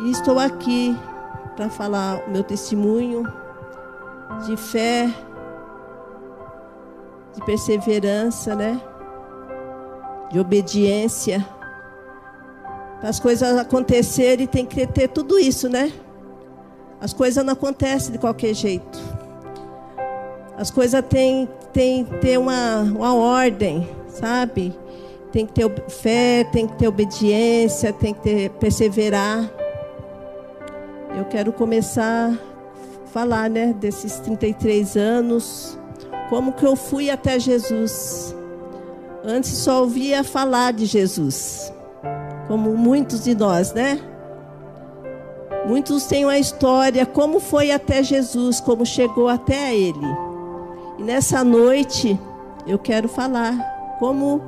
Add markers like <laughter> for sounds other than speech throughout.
E estou aqui para falar o meu testemunho de fé, de perseverança, né? De obediência. Para as coisas acontecerem, tem que ter tudo isso, né? As coisas não acontecem de qualquer jeito. As coisas têm, têm que ter uma, uma ordem, sabe? Tem que ter fé, tem que ter obediência, tem que ter, perseverar. Eu quero começar a falar, né, desses 33 anos, como que eu fui até Jesus. Antes só ouvia falar de Jesus, como muitos de nós, né? Muitos têm uma história como foi até Jesus, como chegou até Ele. E nessa noite eu quero falar como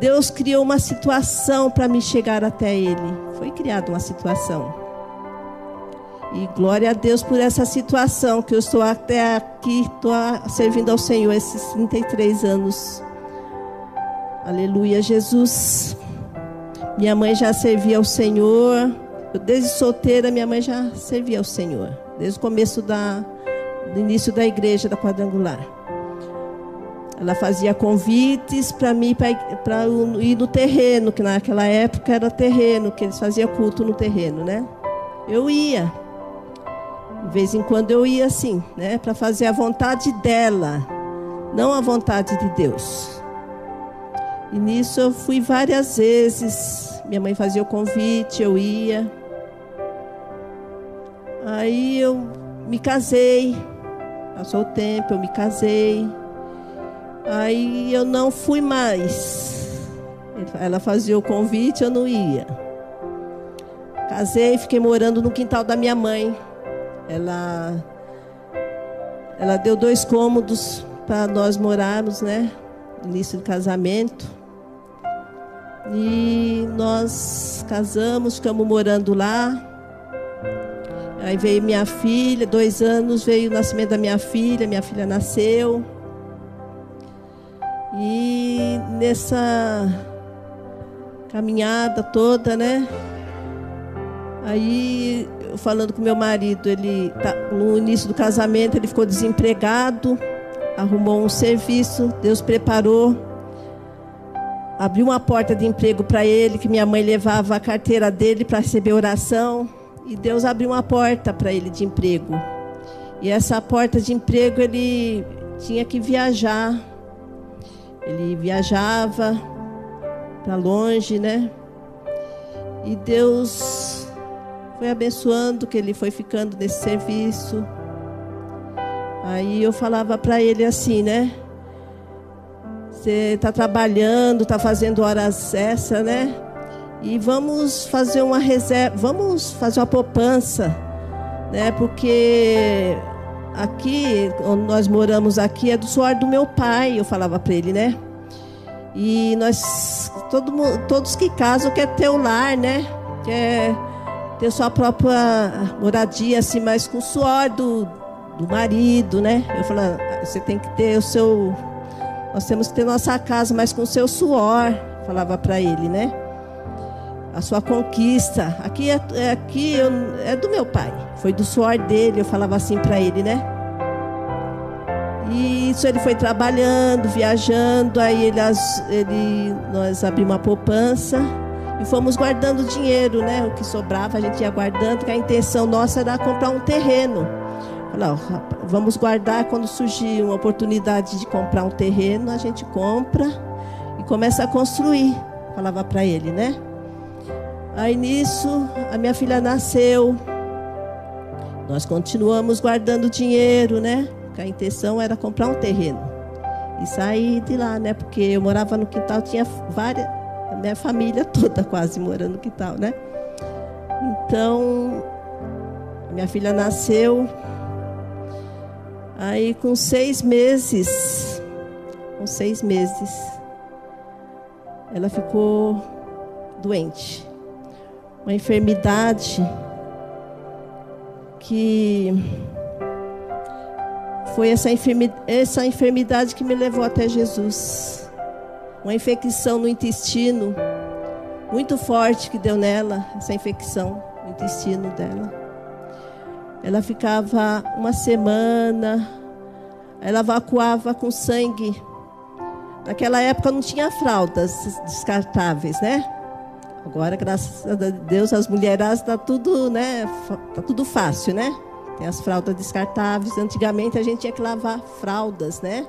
Deus criou uma situação para me chegar até Ele. Foi criada uma situação. E glória a Deus por essa situação que eu estou até aqui, estou servindo ao Senhor esses 33 anos. Aleluia, Jesus. Minha mãe já servia ao Senhor. Eu, desde solteira, minha mãe já servia ao Senhor. Desde o começo da, do início da igreja da quadrangular. Ela fazia convites para mim para ir no terreno, que naquela época era terreno, que eles faziam culto no terreno, né? Eu ia. De vez em quando eu ia assim, né, para fazer a vontade dela, não a vontade de Deus. E nisso eu fui várias vezes. Minha mãe fazia o convite, eu ia. Aí eu me casei. Passou o tempo, eu me casei. Aí eu não fui mais. Ela fazia o convite, eu não ia. Casei, fiquei morando no quintal da minha mãe. Ela, ela deu dois cômodos para nós morarmos, né? Início do casamento. E nós casamos, ficamos morando lá. Aí veio minha filha, dois anos, veio o nascimento da minha filha, minha filha nasceu. E nessa caminhada toda, né? Aí falando com meu marido, ele tá, no início do casamento ele ficou desempregado, arrumou um serviço, Deus preparou, abriu uma porta de emprego para ele, que minha mãe levava a carteira dele para receber oração, e Deus abriu uma porta para ele de emprego. E essa porta de emprego ele tinha que viajar. Ele viajava para longe, né? E Deus foi abençoando que ele foi ficando nesse serviço. Aí eu falava para ele assim, né? Você está trabalhando, está fazendo horas extras, né? E vamos fazer uma reserva, vamos fazer uma poupança, né? Porque aqui, onde nós moramos aqui, é do suor do meu pai, eu falava para ele, né? E nós, todo, todos que casam quer ter o lar, né? Quer ter sua própria moradia, assim, mas com o suor do, do marido, né? Eu falo, ah, você tem que ter o seu. Nós temos que ter nossa casa, mas com o seu suor, falava para ele, né? A sua conquista. Aqui é, é aqui eu, é do meu pai. Foi do suor dele, eu falava assim para ele, né? E isso ele foi trabalhando, viajando, aí ele, ele, nós abrimos uma poupança e fomos guardando dinheiro, né? O que sobrava a gente ia guardando, que a intenção nossa era comprar um terreno. Falei, vamos guardar quando surgir uma oportunidade de comprar um terreno, a gente compra e começa a construir. Falava para ele, né? Aí nisso, a minha filha nasceu. Nós continuamos guardando dinheiro, né? Porque a intenção era comprar um terreno e sair de lá, né? Porque eu morava no quintal, tinha várias minha família toda quase morando no quintal, né? Então, minha filha nasceu. Aí, com seis meses, com seis meses, ela ficou doente. Uma enfermidade que foi essa enfermidade, essa enfermidade que me levou até Jesus uma infecção no intestino muito forte que deu nela, essa infecção no no intestino dela. Ela ficava uma semana, ela evacuava com sangue. Naquela época não tinha fraldas descartáveis, né? Agora, graças a Deus, as mulheras tá tudo, né? Tá tudo fácil, né? Tem as fraldas descartáveis. Antigamente a gente tinha que lavar fraldas, né?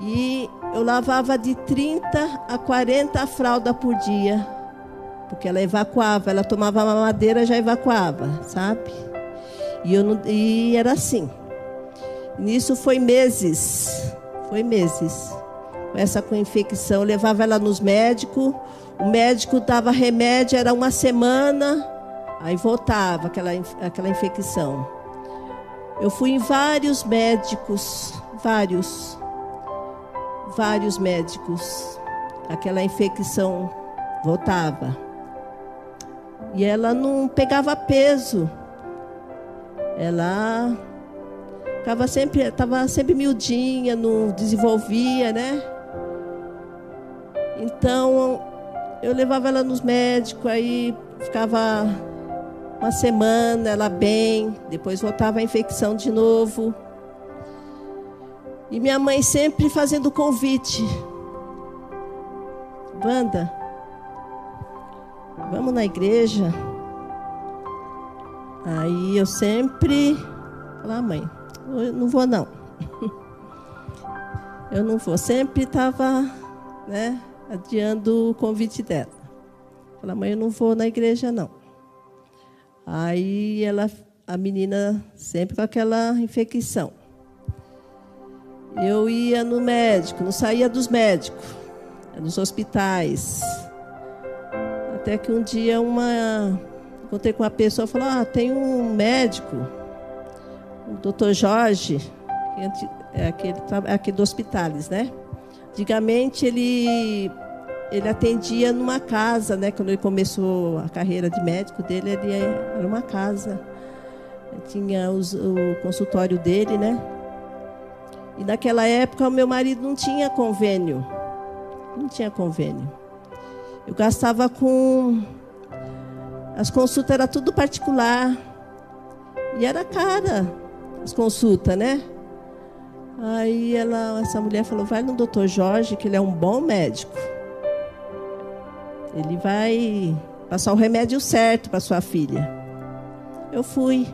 E eu lavava de 30 a 40 fraldas por dia. Porque ela evacuava, ela tomava mamadeira já evacuava, sabe? E, eu não, e era assim. Nisso foi meses. Foi meses. Essa com infecção. Eu levava ela nos médicos. O médico dava remédio, era uma semana. Aí voltava aquela, aquela infecção. Eu fui em vários médicos. Vários vários médicos. Aquela infecção voltava. E ela não pegava peso. Ela ficava sempre, estava sempre miudinha, não desenvolvia, né? Então eu levava ela nos médicos, aí ficava uma semana ela bem, depois voltava a infecção de novo. E minha mãe sempre fazendo convite. Wanda, vamos na igreja. Aí eu sempre falar, mãe, eu não vou não. <laughs> Eu não vou. Sempre estava, né, adiando o convite dela. Falar, mãe, eu não vou na igreja não. Aí ela, a menina sempre com aquela infecção eu ia no médico, não saía dos médicos, nos hospitais. Até que um dia uma. Contei com uma pessoa e falou: Ah, tem um médico, o doutor Jorge, que é aquele, é aquele do hospitais, né? Antigamente ele, ele atendia numa casa, né? Quando ele começou a carreira de médico dele, ele era uma casa. Tinha os, o consultório dele, né? E naquela época o meu marido não tinha convênio. Não tinha convênio. Eu gastava com. As consultas era tudo particular. E era cara as consultas, né? Aí ela, essa mulher falou: vai no doutor Jorge, que ele é um bom médico. Ele vai passar o remédio certo para sua filha. Eu fui.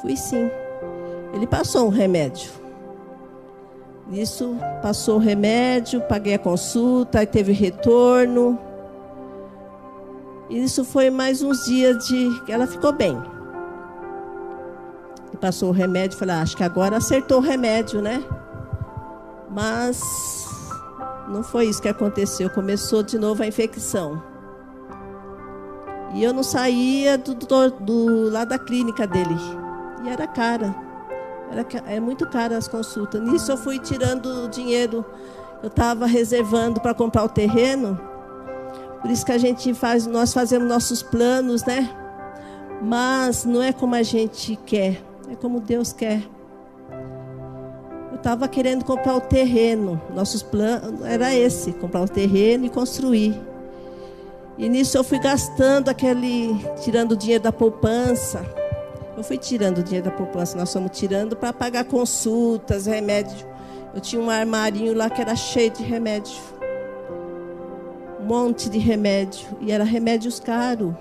Fui sim. Ele passou um remédio. Nisso passou o remédio, paguei a consulta, teve retorno. Isso foi mais uns dias de. Ela ficou bem. E passou o remédio, falei, ah, acho que agora acertou o remédio, né? Mas não foi isso que aconteceu. Começou de novo a infecção. E eu não saía do, do, do lado da clínica dele. E era cara. Era, é muito caro as consultas. Nisso eu fui tirando o dinheiro. Eu estava reservando para comprar o terreno. Por isso que a gente faz, nós fazemos nossos planos, né? Mas não é como a gente quer, é como Deus quer. Eu estava querendo comprar o terreno. Nossos planos era esse, comprar o terreno e construir. E nisso eu fui gastando aquele, tirando o dinheiro da poupança. Eu fui tirando o dinheiro da poupança, nós fomos tirando para pagar consultas, remédios. Eu tinha um armarinho lá que era cheio de remédio. Um monte de remédio. E era remédios caros.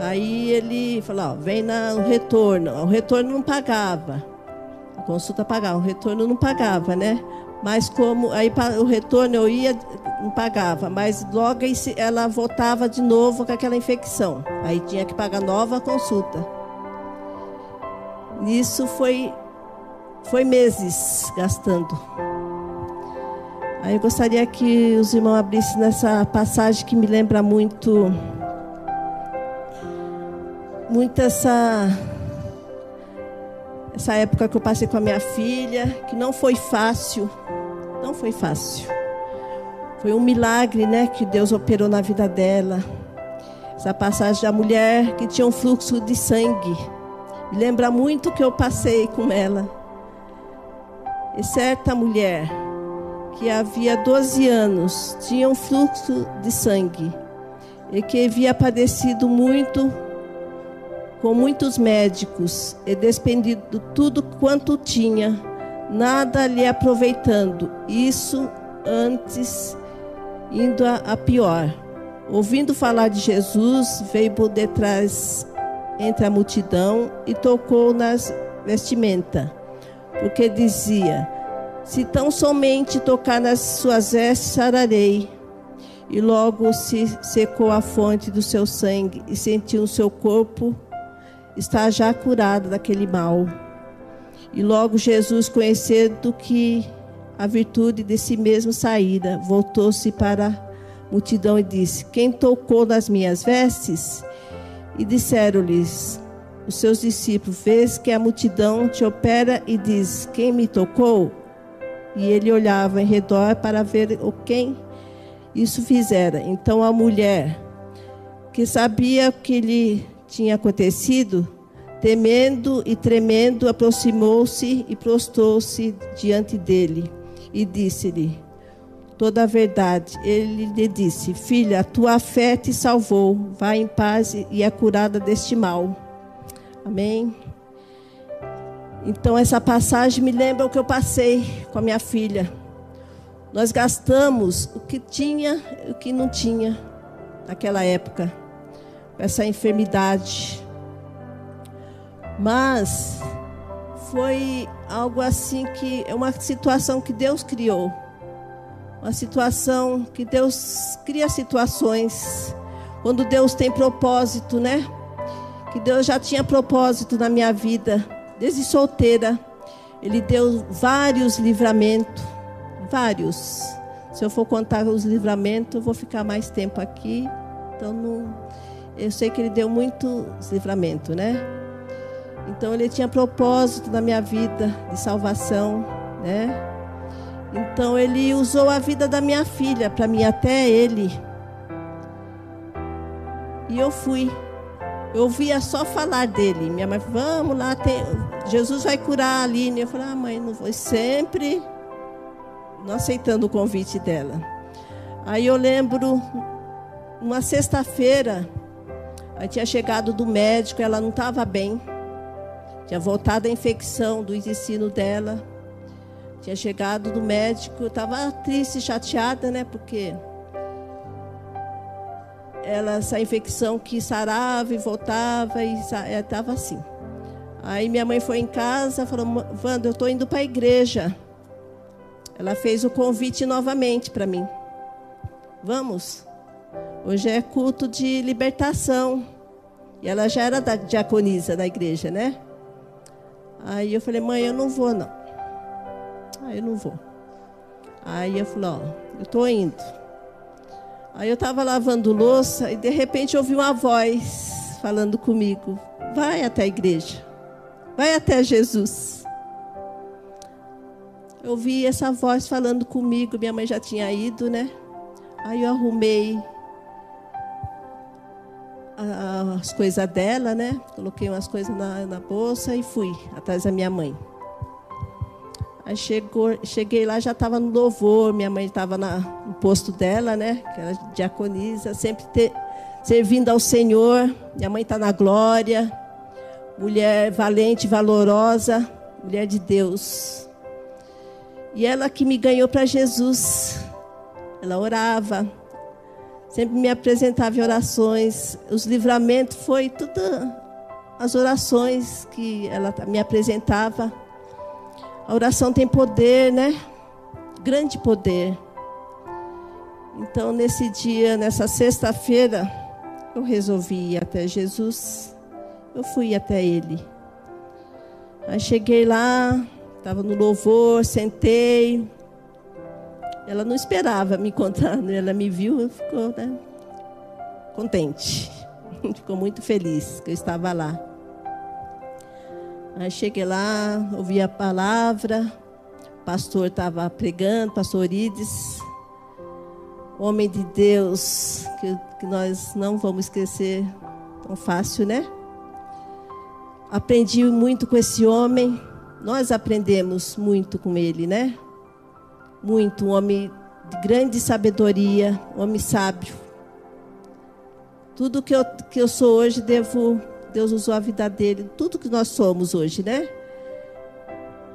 Aí ele falou, ó, vem no retorno. O retorno não pagava. A consulta pagava, o retorno não pagava, né? Mas como aí o retorno eu ia, não pagava, mas logo ela voltava de novo com aquela infecção. Aí tinha que pagar nova consulta. Nisso foi, foi meses gastando. Aí eu gostaria que os irmãos abrissem nessa passagem que me lembra muito, muito essa, essa época que eu passei com a minha filha, que não foi fácil, não foi fácil. Foi um milagre, né, que Deus operou na vida dela. Essa passagem da mulher que tinha um fluxo de sangue lembra muito que eu passei com ela. E certa mulher que havia 12 anos tinha um fluxo de sangue. e que havia padecido muito com muitos médicos e despendido tudo quanto tinha, nada lhe aproveitando. Isso antes indo a, a pior. Ouvindo falar de Jesus, veio por detrás entre a multidão e tocou nas vestimentas, porque dizia: Se tão somente tocar nas suas vestes, sararei. E logo se secou a fonte do seu sangue e sentiu o seu corpo está já curado daquele mal. E logo Jesus, conhecendo que a virtude de si mesmo saíra, voltou-se para a multidão e disse: Quem tocou nas minhas vestes? E disseram-lhes os seus discípulos: Vês que a multidão te opera e diz: Quem me tocou? E ele olhava em redor para ver o quem isso fizera. Então a mulher, que sabia que lhe tinha acontecido, temendo e tremendo, aproximou-se e prostou-se diante dele e disse-lhe toda a verdade. Ele lhe disse: Filha, tua fé te salvou. Vá em paz e é curada deste mal. Amém. Então, essa passagem me lembra o que eu passei com a minha filha. Nós gastamos o que tinha e o que não tinha naquela época, essa enfermidade. Mas foi algo assim que é uma situação que Deus criou. Uma situação que Deus cria situações quando Deus tem propósito, né? Que Deus já tinha propósito na minha vida, desde solteira. Ele deu vários livramentos, vários. Se eu for contar os livramentos, eu vou ficar mais tempo aqui. Então não, eu sei que ele deu muitos livramentos, né? Então ele tinha propósito na minha vida de salvação, né? Então ele usou a vida da minha filha para mim até ele. E eu fui. Eu ouvia só falar dele. Minha mãe, vamos lá, tem... Jesus vai curar a Aline. Eu falei, ah, mãe, não vou sempre não aceitando o convite dela. Aí eu lembro, uma sexta-feira, aí tinha chegado do médico, ela não estava bem. Tinha voltado a infecção do intestino dela. Tinha chegado do médico, eu estava triste, chateada, né? Porque ela, essa infecção que sarava e voltava e estava assim. Aí minha mãe foi em casa, falou: Wanda, eu estou indo para a igreja. Ela fez o convite novamente para mim. Vamos? Hoje é culto de libertação. E ela já era da diaconisa da igreja, né? Aí eu falei, mãe, eu não vou não. Aí eu não vou. Aí eu falei, ó, eu tô indo. Aí eu estava lavando louça e de repente ouvi uma voz falando comigo: vai até a igreja, vai até Jesus. Eu ouvi essa voz falando comigo, minha mãe já tinha ido, né? Aí eu arrumei as coisas dela, né? Coloquei umas coisas na, na, bolsa e fui atrás da minha mãe. Aí chegou, cheguei lá, já estava no louvor, minha mãe estava no posto dela, né? Que era diaconisa, sempre servindo ao Senhor. Minha mãe está na glória, mulher valente, valorosa, mulher de Deus. E ela que me ganhou para Jesus. Ela orava, sempre me apresentava em orações. Os livramentos foi tudo as orações que ela me apresentava. A oração tem poder, né? Grande poder. Então, nesse dia, nessa sexta-feira, eu resolvi ir até Jesus. Eu fui até ele. Aí cheguei lá, estava no louvor, sentei, ela não esperava me encontrar, né? ela me viu e ficou né, contente. <laughs> ficou muito feliz que eu estava lá. Aí cheguei lá, ouvi a palavra, o pastor estava pregando, pastor Orides, homem de Deus, que, que nós não vamos esquecer tão fácil, né? Aprendi muito com esse homem, nós aprendemos muito com ele, né? muito, um homem de grande sabedoria, um homem sábio. Tudo que eu, que eu sou hoje, devo. Deus usou a vida dele. Tudo que nós somos hoje, né?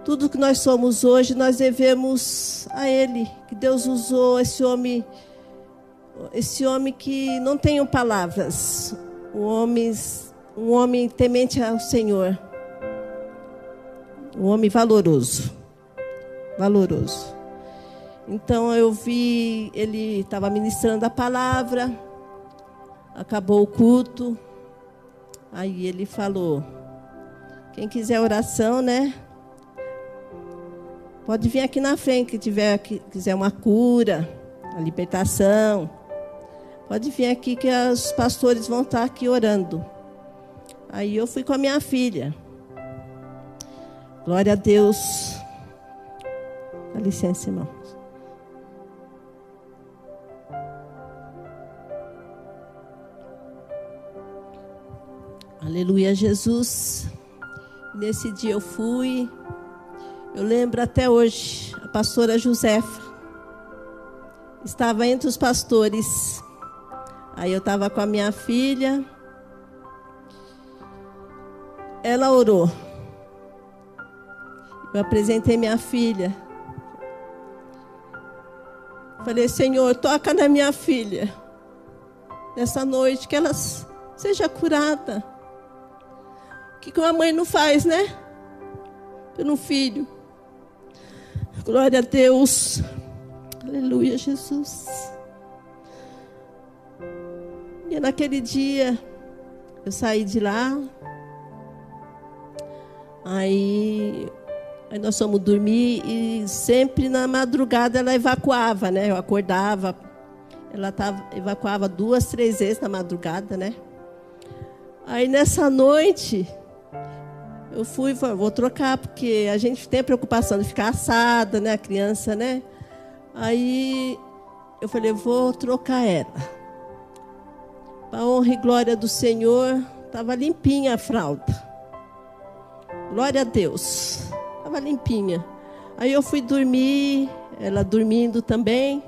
Tudo que nós somos hoje, nós devemos a Ele. Que Deus usou esse homem, esse homem que não tem palavras. Um homem, um homem temente ao Senhor. Um homem valoroso. Valoroso. Então eu vi, ele estava ministrando a palavra, acabou o culto. Aí ele falou: quem quiser oração, né? Pode vir aqui na frente, que tiver quiser uma cura, a libertação. Pode vir aqui que os pastores vão estar aqui orando. Aí eu fui com a minha filha. Glória a Deus. Dá licença, irmão. Aleluia, Jesus. Nesse dia eu fui. Eu lembro até hoje, a pastora Josefa estava entre os pastores. Aí eu estava com a minha filha. Ela orou. Eu apresentei minha filha. Falei, Senhor, toca na minha filha. Nessa noite, que ela seja curada. Que uma mãe não faz, né? Pelo filho. Glória a Deus. Aleluia, Jesus. E naquele dia, eu saí de lá. Aí, aí nós fomos dormir e sempre na madrugada ela evacuava, né? Eu acordava. Ela tava, evacuava duas, três vezes na madrugada, né? Aí nessa noite, eu fui, vou trocar, porque a gente tem a preocupação de ficar assada, né? A criança, né? Aí eu falei, vou trocar ela. Para honra e glória do Senhor, estava limpinha a fralda. Glória a Deus. Estava limpinha. Aí eu fui dormir, ela dormindo também.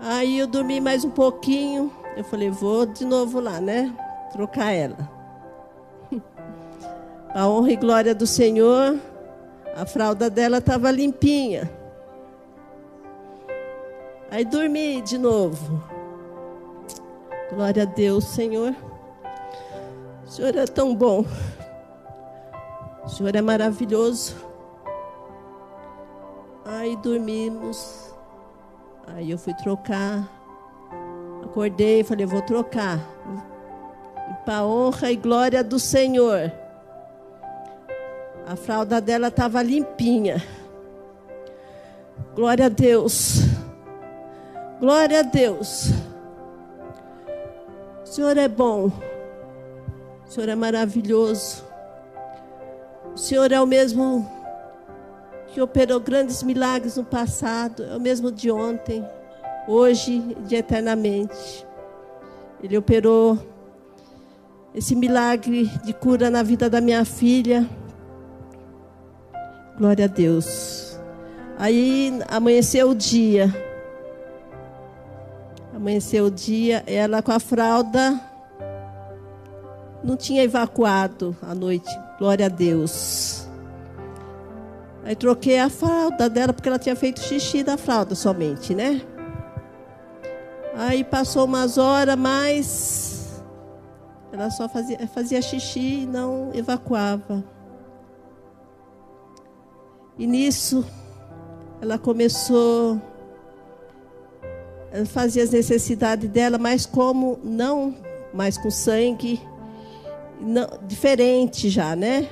Aí eu dormi mais um pouquinho. Eu falei, vou de novo lá, né? Trocar ela. A honra e glória do Senhor, a fralda dela estava limpinha. Aí dormi de novo. Glória a Deus, Senhor. O Senhor é tão bom. O Senhor é maravilhoso. Aí dormimos. Aí eu fui trocar. Acordei, falei, vou trocar. Para honra e glória do Senhor. A fralda dela estava limpinha. Glória a Deus. Glória a Deus. O Senhor é bom. O Senhor é maravilhoso. O Senhor é o mesmo que operou grandes milagres no passado, é o mesmo de ontem, hoje e de eternamente. Ele operou esse milagre de cura na vida da minha filha. Glória a Deus. Aí amanheceu o dia. Amanheceu o dia, ela com a fralda não tinha evacuado à noite. Glória a Deus. Aí troquei a fralda dela porque ela tinha feito xixi da fralda somente, né? Aí passou umas horas, mas ela só fazia, fazia xixi e não evacuava. E nisso, ela começou a fazer as necessidades dela, mas como não mais com sangue, não, diferente já, né?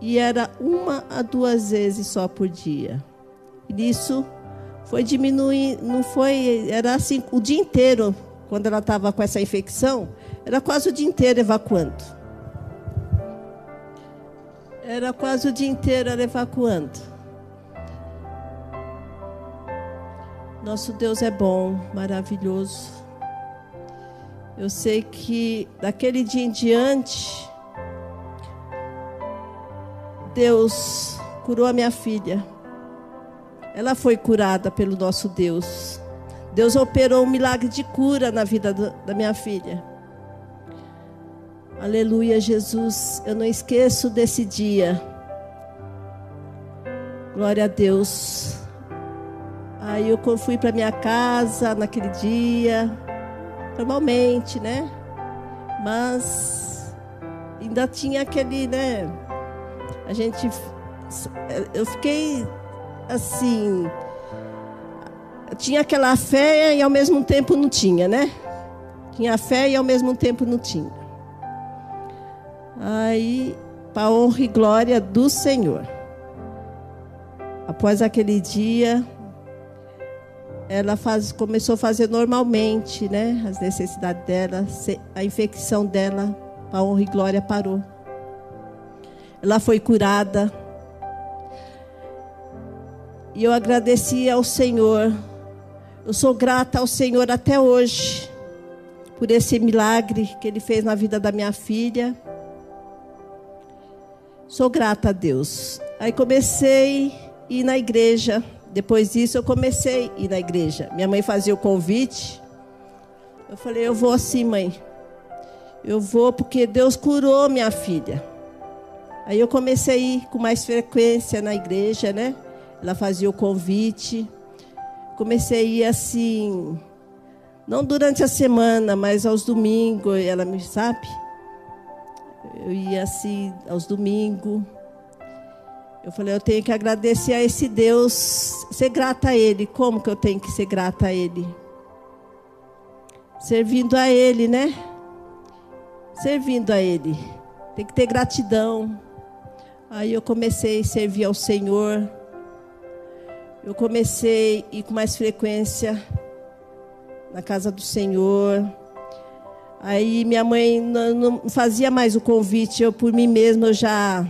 E era uma a duas vezes só por dia. E nisso foi diminuir, não foi, era assim o dia inteiro, quando ela estava com essa infecção, era quase o dia inteiro evacuando. Era quase o dia inteiro ela evacuando. Nosso Deus é bom, maravilhoso. Eu sei que daquele dia em diante, Deus curou a minha filha. Ela foi curada pelo nosso Deus. Deus operou um milagre de cura na vida da minha filha. Aleluia, Jesus. Eu não esqueço desse dia. Glória a Deus. Aí eu fui para minha casa naquele dia, normalmente, né? Mas ainda tinha aquele, né? A gente. Eu fiquei assim. Tinha aquela fé e ao mesmo tempo não tinha, né? Tinha fé e ao mesmo tempo não tinha. Aí, para honra e glória do Senhor. Após aquele dia, ela faz, começou a fazer normalmente, né? As necessidades dela, a infecção dela, a honra e glória parou. Ela foi curada. E eu agradeci ao Senhor. Eu sou grata ao Senhor até hoje por esse milagre que Ele fez na vida da minha filha. Sou grata a Deus. Aí comecei a ir na igreja. Depois disso, eu comecei a ir na igreja. Minha mãe fazia o convite. Eu falei, eu vou assim, mãe. Eu vou porque Deus curou minha filha. Aí eu comecei a ir com mais frequência na igreja, né? Ela fazia o convite. Comecei a ir assim, não durante a semana, mas aos domingos, ela me sabe? Eu ia assim aos domingos. Eu falei, eu tenho que agradecer a esse Deus, ser grata a Ele. Como que eu tenho que ser grata a Ele? Servindo a Ele, né? Servindo a Ele. Tem que ter gratidão. Aí eu comecei a servir ao Senhor. Eu comecei a ir com mais frequência na casa do Senhor. Aí minha mãe não, fazia mais o convite, eu por mim mesma eu já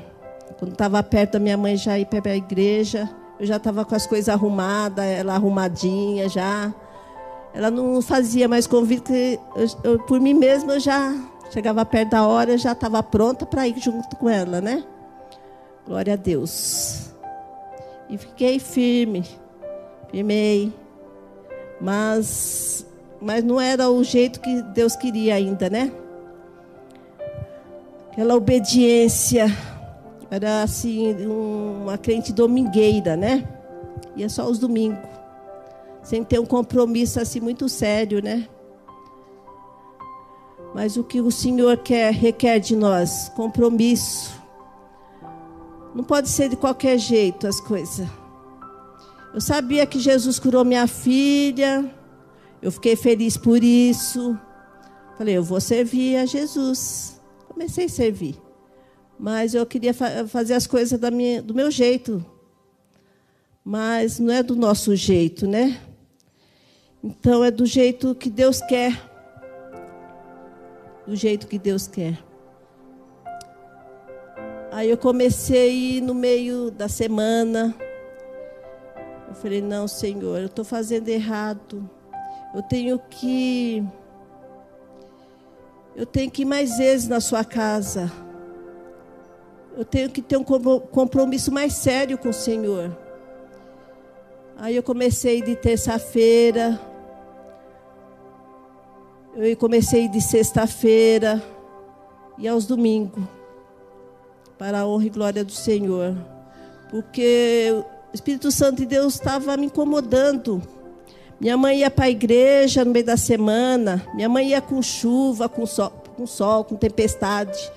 quando estava perto da minha mãe já ir para a igreja, eu já estava com as coisas arrumadas, ela arrumadinha já. Ela não fazia mais convite, eu, eu, por mim mesma eu já chegava perto da hora, eu já estava pronta para ir junto com ela, né? Glória a Deus. E fiquei firme, firmei. Mas, mas não era o jeito que Deus queria ainda, né? Aquela obediência era assim, uma crente domingueira, né? Ia só os domingos. Sem ter um compromisso assim muito sério, né? Mas o que o Senhor quer, requer de nós? Compromisso. Não pode ser de qualquer jeito as coisas. Eu sabia que Jesus curou minha filha. Eu fiquei feliz por isso. Falei, eu vou servir a Jesus. Comecei a servir. Mas eu queria fa fazer as coisas da minha, do meu jeito. Mas não é do nosso jeito, né? Então é do jeito que Deus quer. Do jeito que Deus quer. Aí eu comecei no meio da semana. Eu falei: Não, Senhor, eu estou fazendo errado. Eu tenho que. Eu tenho que ir mais vezes na sua casa eu tenho que ter um compromisso mais sério com o Senhor. Aí eu comecei de terça-feira, eu comecei de sexta-feira e aos domingos, para a honra e glória do Senhor, porque o Espírito Santo de Deus estava me incomodando. Minha mãe ia para a igreja no meio da semana, minha mãe ia com chuva, com sol, com, sol, com tempestade.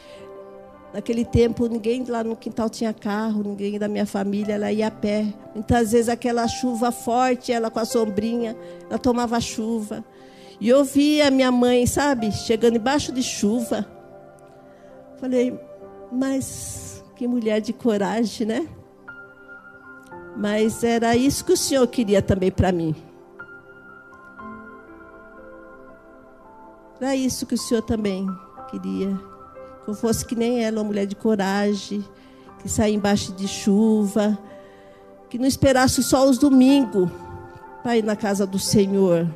Naquele tempo, ninguém lá no quintal tinha carro, ninguém da minha família, ela ia a pé. Muitas vezes aquela chuva forte, ela com a sombrinha, ela tomava chuva. E eu via minha mãe, sabe, chegando embaixo de chuva. Falei, mas que mulher de coragem, né? Mas era isso que o Senhor queria também para mim. Era isso que o Senhor também queria que eu fosse que nem ela, uma mulher de coragem, que saía embaixo de chuva, que não esperasse só os domingos para ir na casa do Senhor.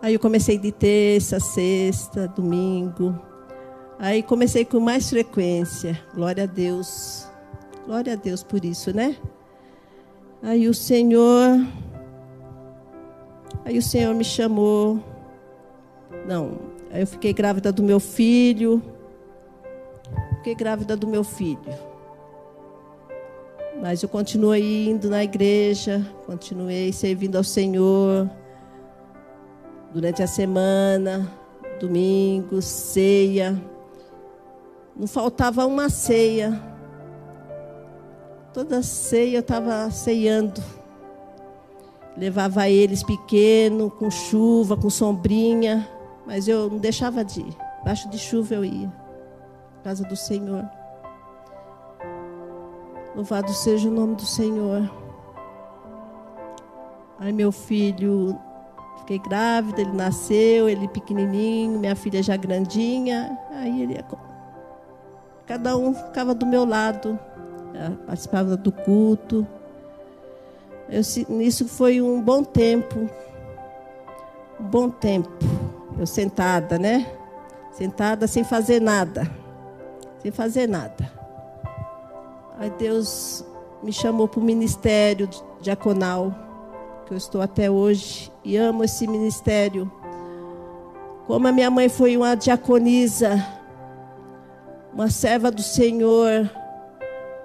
Aí eu comecei de terça, sexta, domingo. Aí comecei com mais frequência. Glória a Deus. Glória a Deus por isso, né? Aí o Senhor. Aí o Senhor me chamou Não, aí eu fiquei grávida do meu filho. Fiquei grávida do meu filho. Mas eu continuei indo na igreja, continuei servindo ao Senhor durante a semana, domingo, ceia. Não faltava uma ceia. Toda ceia eu estava ceando. Levava eles pequeno, com chuva, com sombrinha, mas eu não deixava de ir. Baixo de chuva eu ia. Casa do Senhor. Louvado seja o nome do Senhor. Aí meu filho, fiquei grávida, ele nasceu, ele pequenininho, minha filha já grandinha. Aí ele cada um ficava do meu lado, participava do culto. Eu, isso foi um bom tempo. Um bom tempo. Eu sentada, né? Sentada sem fazer nada. Sem fazer nada. Aí Deus me chamou para o ministério diaconal, que eu estou até hoje, e amo esse ministério. Como a minha mãe foi uma diaconisa, uma serva do Senhor,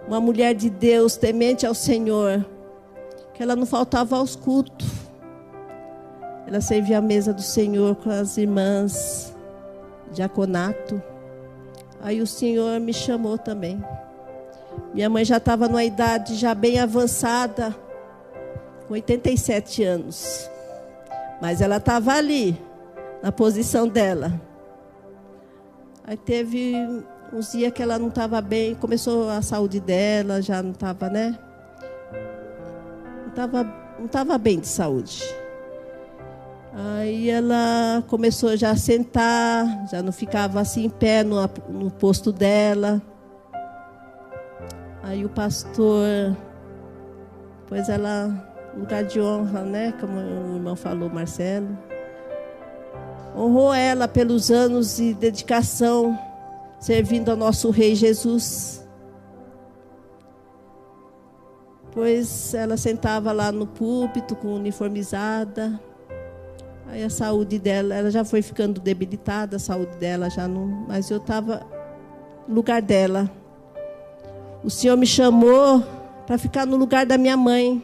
uma mulher de Deus, temente ao Senhor que ela não faltava aos cultos. Ela servia a mesa do Senhor com as irmãs, diaconato. Aí o Senhor me chamou também. Minha mãe já estava numa idade já bem avançada, com 87 anos. Mas ela estava ali, na posição dela. Aí teve uns dias que ela não estava bem, começou a saúde dela, já não estava, né? tava, não estava bem de saúde. Aí ela começou já a sentar, já não ficava assim em pé no, no posto dela. Aí o pastor, pois ela, lugar de honra, né? Como o irmão falou, Marcelo. Honrou ela pelos anos de dedicação, servindo ao nosso Rei Jesus. Pois ela sentava lá no púlpito com uniformizada. Aí a saúde dela, ela já foi ficando debilitada, a saúde dela já não. Mas eu estava no lugar dela. O Senhor me chamou para ficar no lugar da minha mãe.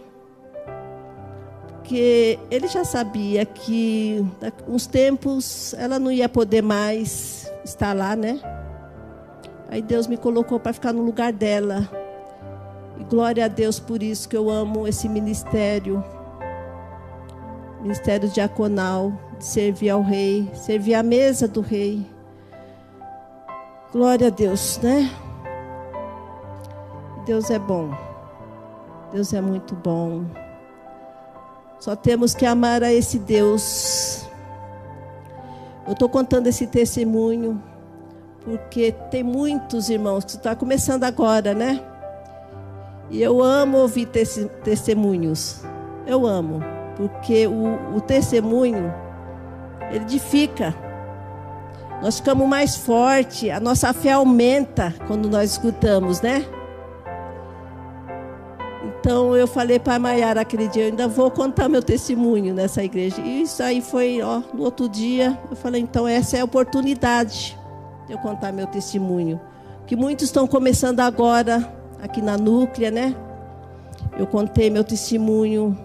Porque ele já sabia que uns tempos ela não ia poder mais estar lá, né? Aí Deus me colocou para ficar no lugar dela. E glória a Deus por isso que eu amo esse ministério. Ministério diaconal, de servir ao rei, servir à mesa do rei. Glória a Deus, né? Deus é bom. Deus é muito bom. Só temos que amar a esse Deus. Eu estou contando esse testemunho porque tem muitos irmãos que está começando agora, né? E eu amo ouvir testemunhos. Eu amo. Porque o, o testemunho, ele edifica. Nós ficamos mais fortes, a nossa fé aumenta quando nós escutamos, né? Então eu falei para a Maiara aquele dia, eu ainda vou contar meu testemunho nessa igreja. E isso aí foi, ó, no outro dia, eu falei, então essa é a oportunidade de eu contar meu testemunho. Que muitos estão começando agora aqui na Núclea, né? Eu contei meu testemunho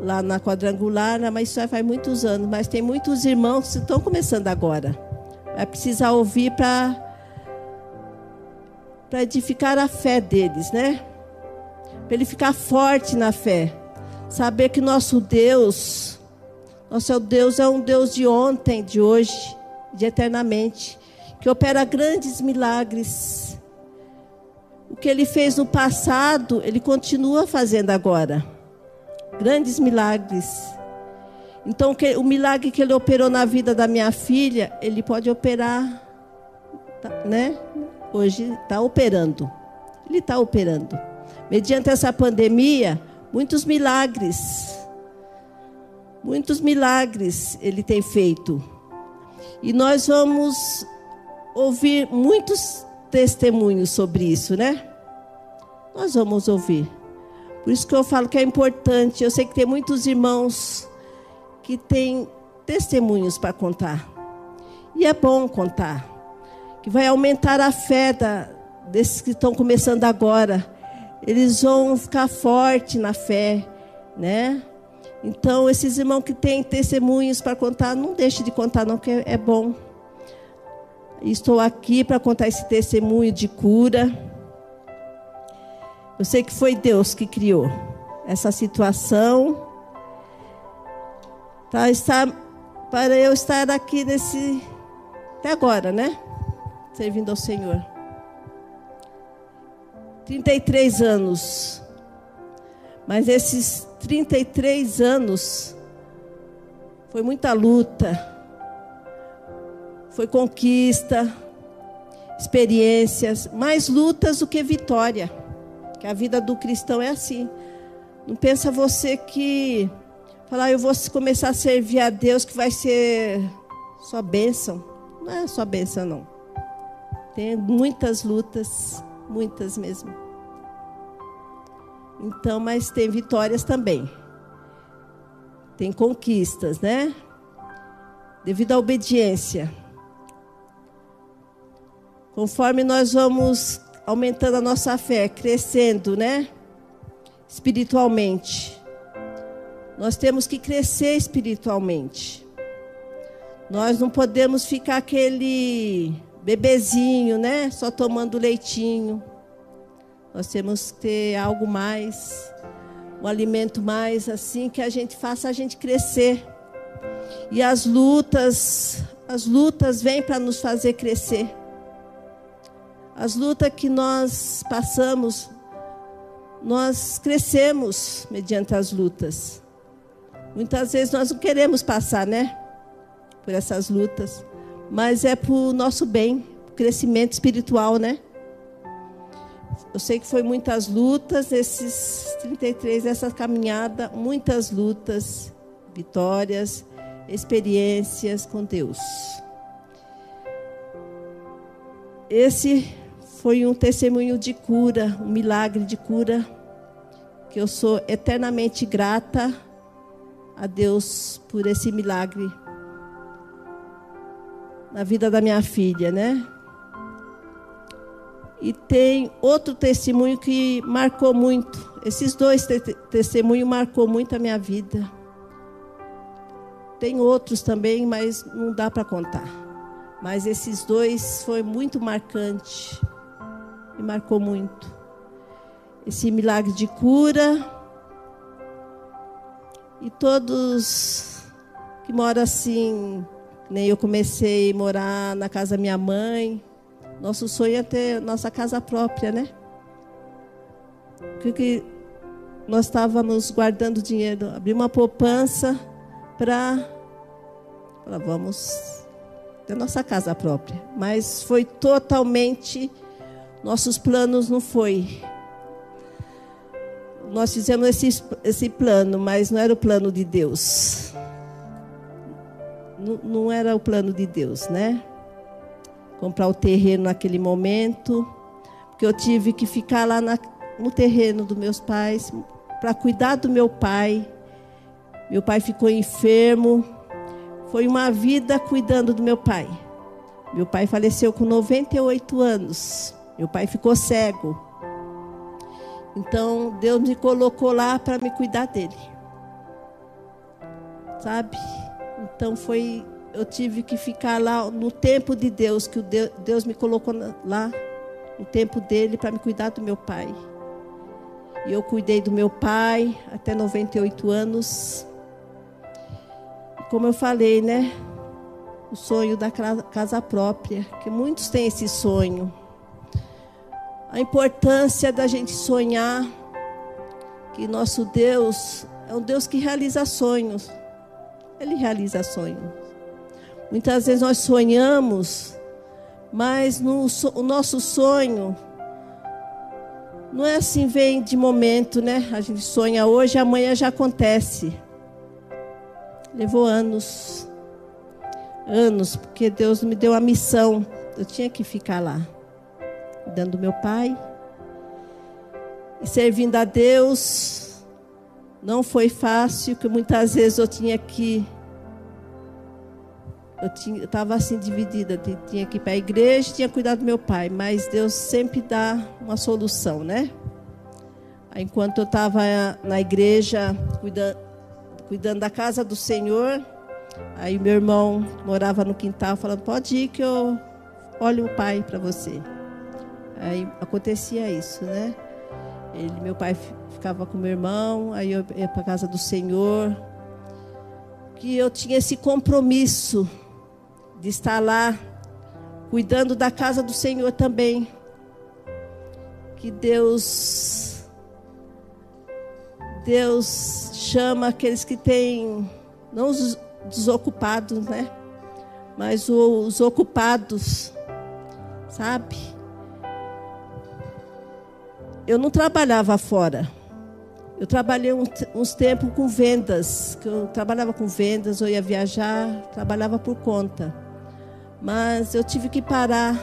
lá na quadrangular, né? mas isso já faz muitos anos. Mas tem muitos irmãos que estão começando agora. Vai precisar ouvir para para edificar a fé deles, né? Para ele ficar forte na fé. Saber que nosso Deus, nosso Deus é um Deus de ontem, de hoje, de eternamente, que opera grandes milagres o que ele fez no passado, ele continua fazendo agora. Grandes milagres. Então, o milagre que ele operou na vida da minha filha, ele pode operar, tá, né? Hoje está operando. Ele está operando. Mediante essa pandemia, muitos milagres. Muitos milagres ele tem feito. E nós vamos ouvir muitos testemunhos sobre isso, né? Nós vamos ouvir. Por isso que eu falo que é importante. Eu sei que tem muitos irmãos que têm testemunhos para contar. E é bom contar, que vai aumentar a fé da, desses que estão começando agora. Eles vão ficar fortes na fé, né? Então, esses irmãos que têm testemunhos para contar, não deixe de contar, não, que é bom. Estou aqui para contar esse testemunho de cura. Eu sei que foi Deus que criou essa situação. Tá, está, para eu estar aqui nesse. Até agora, né? Servindo ao Senhor. 33 anos. Mas esses 33 anos foi muita luta foi conquista, experiências, mais lutas do que vitória. Que a vida do cristão é assim. Não pensa você que falar, ah, eu vou começar a servir a Deus que vai ser sua bênção. Não é sua bênção, não. Tem muitas lutas, muitas mesmo. Então, mas tem vitórias também. Tem conquistas, né? Devido à obediência. Conforme nós vamos aumentando a nossa fé, crescendo, né? Espiritualmente. Nós temos que crescer espiritualmente. Nós não podemos ficar aquele bebezinho, né? Só tomando leitinho. Nós temos que ter algo mais, um alimento mais assim que a gente faça a gente crescer. E as lutas, as lutas vêm para nos fazer crescer. As lutas que nós passamos, nós crescemos mediante as lutas. Muitas vezes nós não queremos passar, né? Por essas lutas. Mas é para o nosso bem, crescimento espiritual, né? Eu sei que foi muitas lutas, esses 33, essa caminhada, muitas lutas, vitórias, experiências com Deus. Esse foi um testemunho de cura, um milagre de cura, que eu sou eternamente grata a Deus por esse milagre na vida da minha filha, né? E tem outro testemunho que marcou muito. Esses dois te testemunhos marcou muito a minha vida. Tem outros também, mas não dá para contar. Mas esses dois foi muito marcante me marcou muito. Esse milagre de cura. E todos que moram assim, nem eu comecei a morar na casa da minha mãe. Nosso sonho é ter nossa casa própria, né? Porque nós estávamos guardando dinheiro, abri uma poupança para vamos ter nossa casa própria. Mas foi totalmente nossos planos não foi. Nós fizemos esse, esse plano, mas não era o plano de Deus. Não, não era o plano de Deus, né? Comprar o terreno naquele momento, porque eu tive que ficar lá na, no terreno dos meus pais para cuidar do meu pai. Meu pai ficou enfermo. Foi uma vida cuidando do meu pai. Meu pai faleceu com 98 anos. Meu pai ficou cego. Então Deus me colocou lá para me cuidar dele. Sabe? Então foi eu tive que ficar lá no tempo de Deus, que Deus me colocou lá no tempo dele para me cuidar do meu pai. E eu cuidei do meu pai até 98 anos. Como eu falei, né? O sonho da casa própria, que muitos têm esse sonho a importância da gente sonhar que nosso Deus é um Deus que realiza sonhos. Ele realiza sonhos. Muitas vezes nós sonhamos, mas no, o nosso sonho não é assim, vem de momento, né? A gente sonha hoje, amanhã já acontece. Levou anos. Anos, porque Deus me deu a missão. Eu tinha que ficar lá cuidando do meu pai. E servindo a Deus não foi fácil, que muitas vezes eu tinha que eu estava assim dividida, tinha que ir para a igreja, tinha cuidado do meu pai, mas Deus sempre dá uma solução, né? Enquanto eu estava na igreja cuidando, cuidando da casa do Senhor, aí meu irmão morava no quintal falando: "Pode ir que eu olho o pai para você". Aí acontecia isso, né? Ele, meu pai ficava com meu irmão, aí eu ia para casa do Senhor, que eu tinha esse compromisso de estar lá cuidando da casa do Senhor também. Que Deus Deus chama aqueles que têm não os desocupados, né? Mas os ocupados, sabe? Eu não trabalhava fora. Eu trabalhei uns tempos com vendas, que eu trabalhava com vendas, eu ia viajar, trabalhava por conta. Mas eu tive que parar,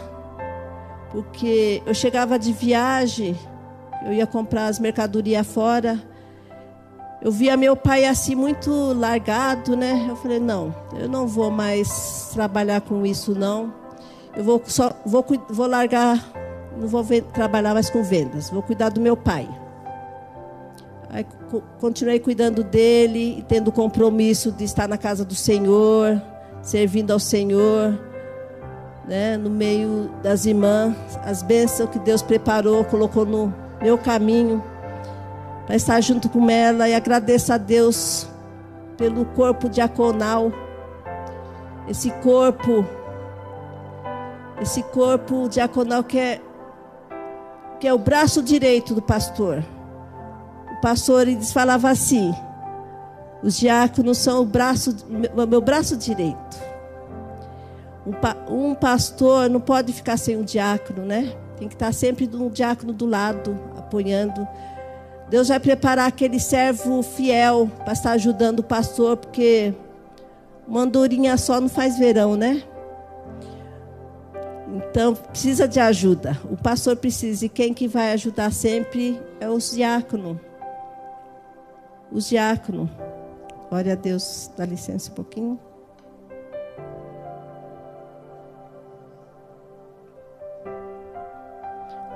porque eu chegava de viagem, eu ia comprar as mercadorias fora, eu via meu pai assim muito largado, né? Eu falei, não, eu não vou mais trabalhar com isso, não. Eu vou só vou, vou largar, não vou trabalhar mais com vendas, vou cuidar do meu pai. Aí continuei cuidando dele e tendo o compromisso de estar na casa do Senhor, servindo ao Senhor, né, no meio das irmãs, as bênçãos que Deus preparou, colocou no meu caminho para estar junto com ela e agradeço a Deus pelo corpo diaconal, esse corpo, esse corpo diaconal que é que é o braço direito do pastor pastor eles falava assim: os diáconos são o braço, meu braço direito. Um, um pastor não pode ficar sem um diácono, né? Tem que estar sempre um diácono do lado, apoiando. Deus vai preparar aquele servo fiel para estar ajudando o pastor, porque uma andorinha só não faz verão, né? Então, precisa de ajuda. O pastor precisa. E quem que vai ajudar sempre é os diáconos os diáconos. Glória a Deus, dá licença um pouquinho.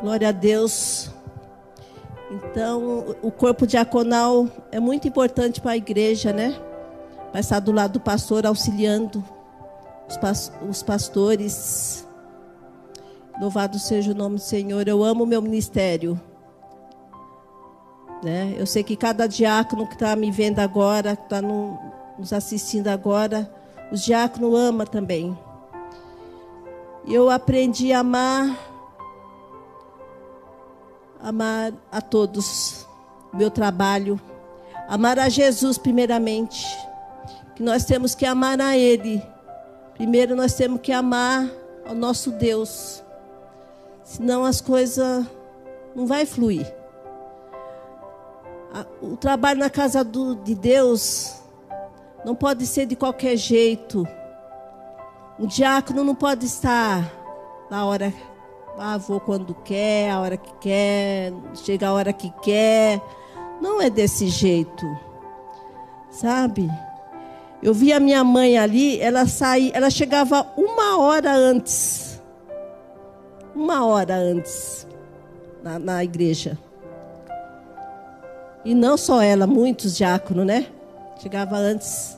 Glória a Deus. Então, o corpo diaconal é muito importante para a igreja, né? Vai estar do lado do pastor, auxiliando os pastores. Louvado seja o nome do Senhor. Eu amo o meu ministério. Né? Eu sei que cada diácono que está me vendo agora, que está no, nos assistindo agora, os diáconos ama também. Eu aprendi a amar, amar a todos, meu trabalho, amar a Jesus primeiramente, que nós temos que amar a Ele. Primeiro nós temos que amar ao nosso Deus, senão as coisas não vai fluir o trabalho na casa do, de Deus não pode ser de qualquer jeito. Um diácono não pode estar na hora, ah, vou quando quer, a hora que quer, chega a hora que quer. Não é desse jeito, sabe? Eu vi a minha mãe ali, ela saía, ela chegava uma hora antes, uma hora antes na, na igreja. E não só ela, muitos diáconos, né? Chegava antes.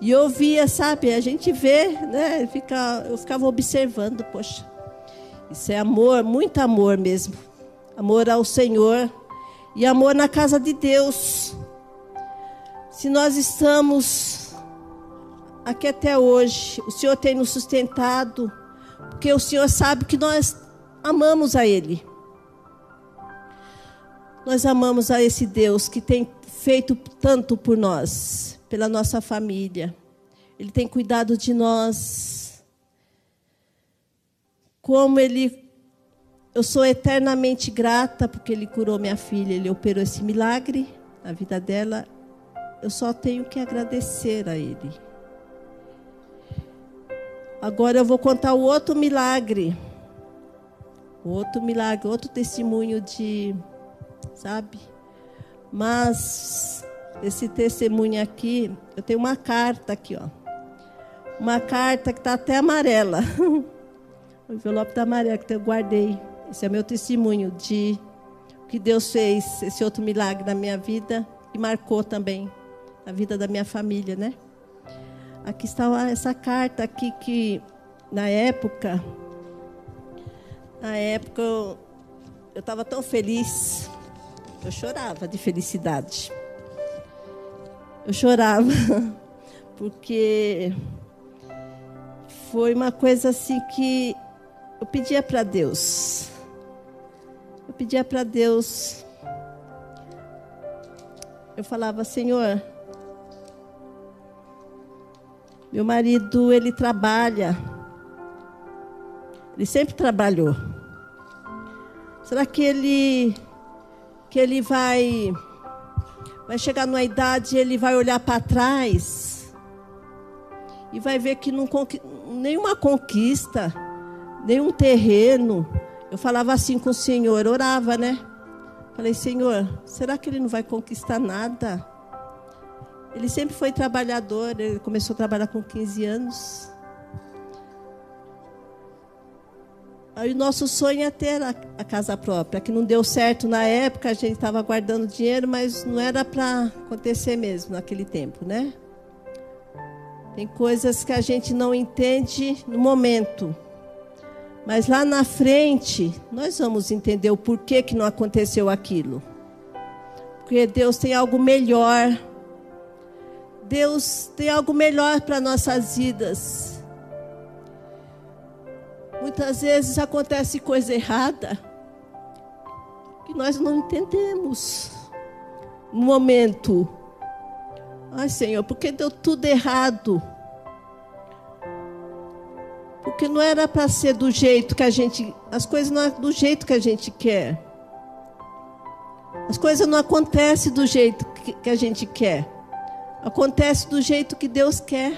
E eu via, sabe, a gente vê, né? Fica, eu ficava observando, poxa. Isso é amor, muito amor mesmo. Amor ao Senhor e amor na casa de Deus. Se nós estamos aqui até hoje, o Senhor tem nos sustentado, porque o Senhor sabe que nós amamos a Ele. Nós amamos a esse Deus que tem feito tanto por nós, pela nossa família. Ele tem cuidado de nós. Como ele eu sou eternamente grata porque ele curou minha filha, ele operou esse milagre na vida dela. Eu só tenho que agradecer a ele. Agora eu vou contar o outro milagre. Outro milagre, outro testemunho de sabe? Mas esse testemunho aqui, eu tenho uma carta aqui, ó. uma carta que está até amarela. <laughs> o envelope está amarelo que eu guardei. Esse é meu testemunho de o que Deus fez, esse outro milagre na minha vida e marcou também a vida da minha família, né? Aqui está essa carta aqui que na época, na época eu estava tão feliz, eu chorava de felicidade. Eu chorava <laughs> porque foi uma coisa assim que eu pedia para Deus. Eu pedia para Deus. Eu falava, Senhor, meu marido, ele trabalha. Ele sempre trabalhou. Será que ele que ele vai vai chegar numa idade, ele vai olhar para trás e vai ver que não, nenhuma conquista, nenhum terreno. Eu falava assim com o Senhor, orava, né? Falei, Senhor, será que ele não vai conquistar nada? Ele sempre foi trabalhador, ele começou a trabalhar com 15 anos. Aí o nosso sonho é ter a, a, casa própria, que não deu certo na época, a gente estava guardando dinheiro, mas não era para acontecer mesmo naquele tempo, né? Tem coisas que a gente não entende no momento. Mas lá na frente, nós vamos entender o porquê que não aconteceu aquilo. Porque Deus tem algo melhor. Deus tem algo melhor para nossas vidas. Muitas vezes acontece coisa errada que nós não entendemos no momento. Ai, Senhor, porque deu tudo errado? Porque não era para ser do jeito que a gente, as coisas não é do jeito que a gente quer. As coisas não acontecem do jeito que, que a gente quer. Acontece do jeito que Deus quer.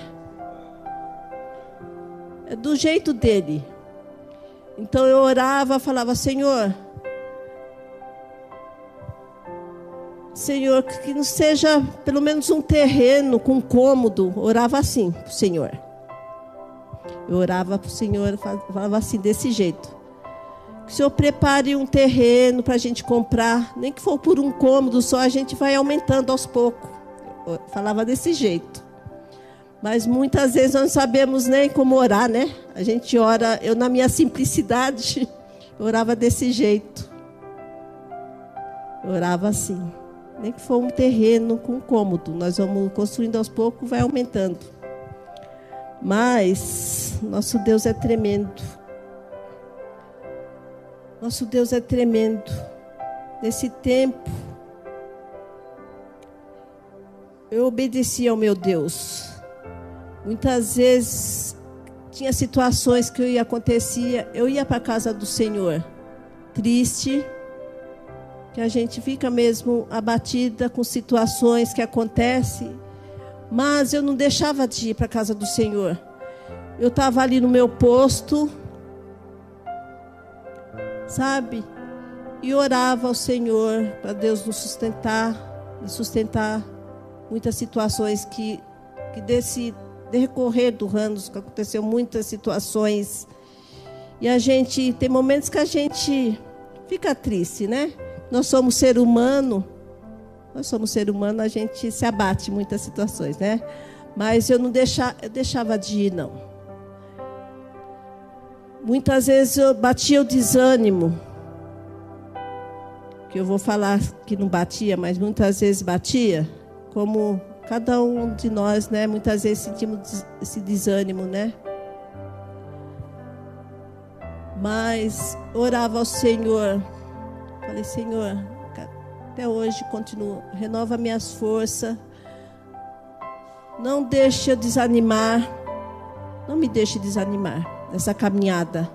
É do jeito dele. Então eu orava, falava, Senhor, Senhor, que não seja pelo menos um terreno com cômodo. Orava assim Senhor. Eu orava para o Senhor, falava assim, desse jeito. Que o Senhor prepare um terreno para a gente comprar, nem que for por um cômodo só, a gente vai aumentando aos poucos. Falava desse jeito. Mas muitas vezes nós não sabemos nem como orar, né? A gente ora, eu na minha simplicidade, <laughs> orava desse jeito. Eu orava assim. Nem que for um terreno com cômodo, nós vamos construindo aos poucos, vai aumentando. Mas nosso Deus é tremendo. Nosso Deus é tremendo. Nesse tempo, eu obedeci ao meu Deus. Muitas vezes tinha situações que eu ia acontecia, eu ia para a casa do Senhor, triste, que a gente fica mesmo abatida com situações que acontecem, mas eu não deixava de ir para a casa do Senhor. Eu estava ali no meu posto, sabe? E orava ao Senhor para Deus nos sustentar, e sustentar muitas situações que, que desse decorrer do anos aconteceu muitas situações. E a gente tem momentos que a gente fica triste, né? Nós somos ser humano. Nós somos ser humano, a gente se abate em muitas situações, né? Mas eu não deixava, eu deixava de ir, não. Muitas vezes eu batia o desânimo. Que eu vou falar que não batia, mas muitas vezes batia. Como Cada um de nós, né, muitas vezes sentimos esse desânimo, né? Mas orava ao Senhor. Falei, Senhor, até hoje continuo, renova minhas forças. Não deixe eu desanimar. Não me deixe desanimar nessa caminhada.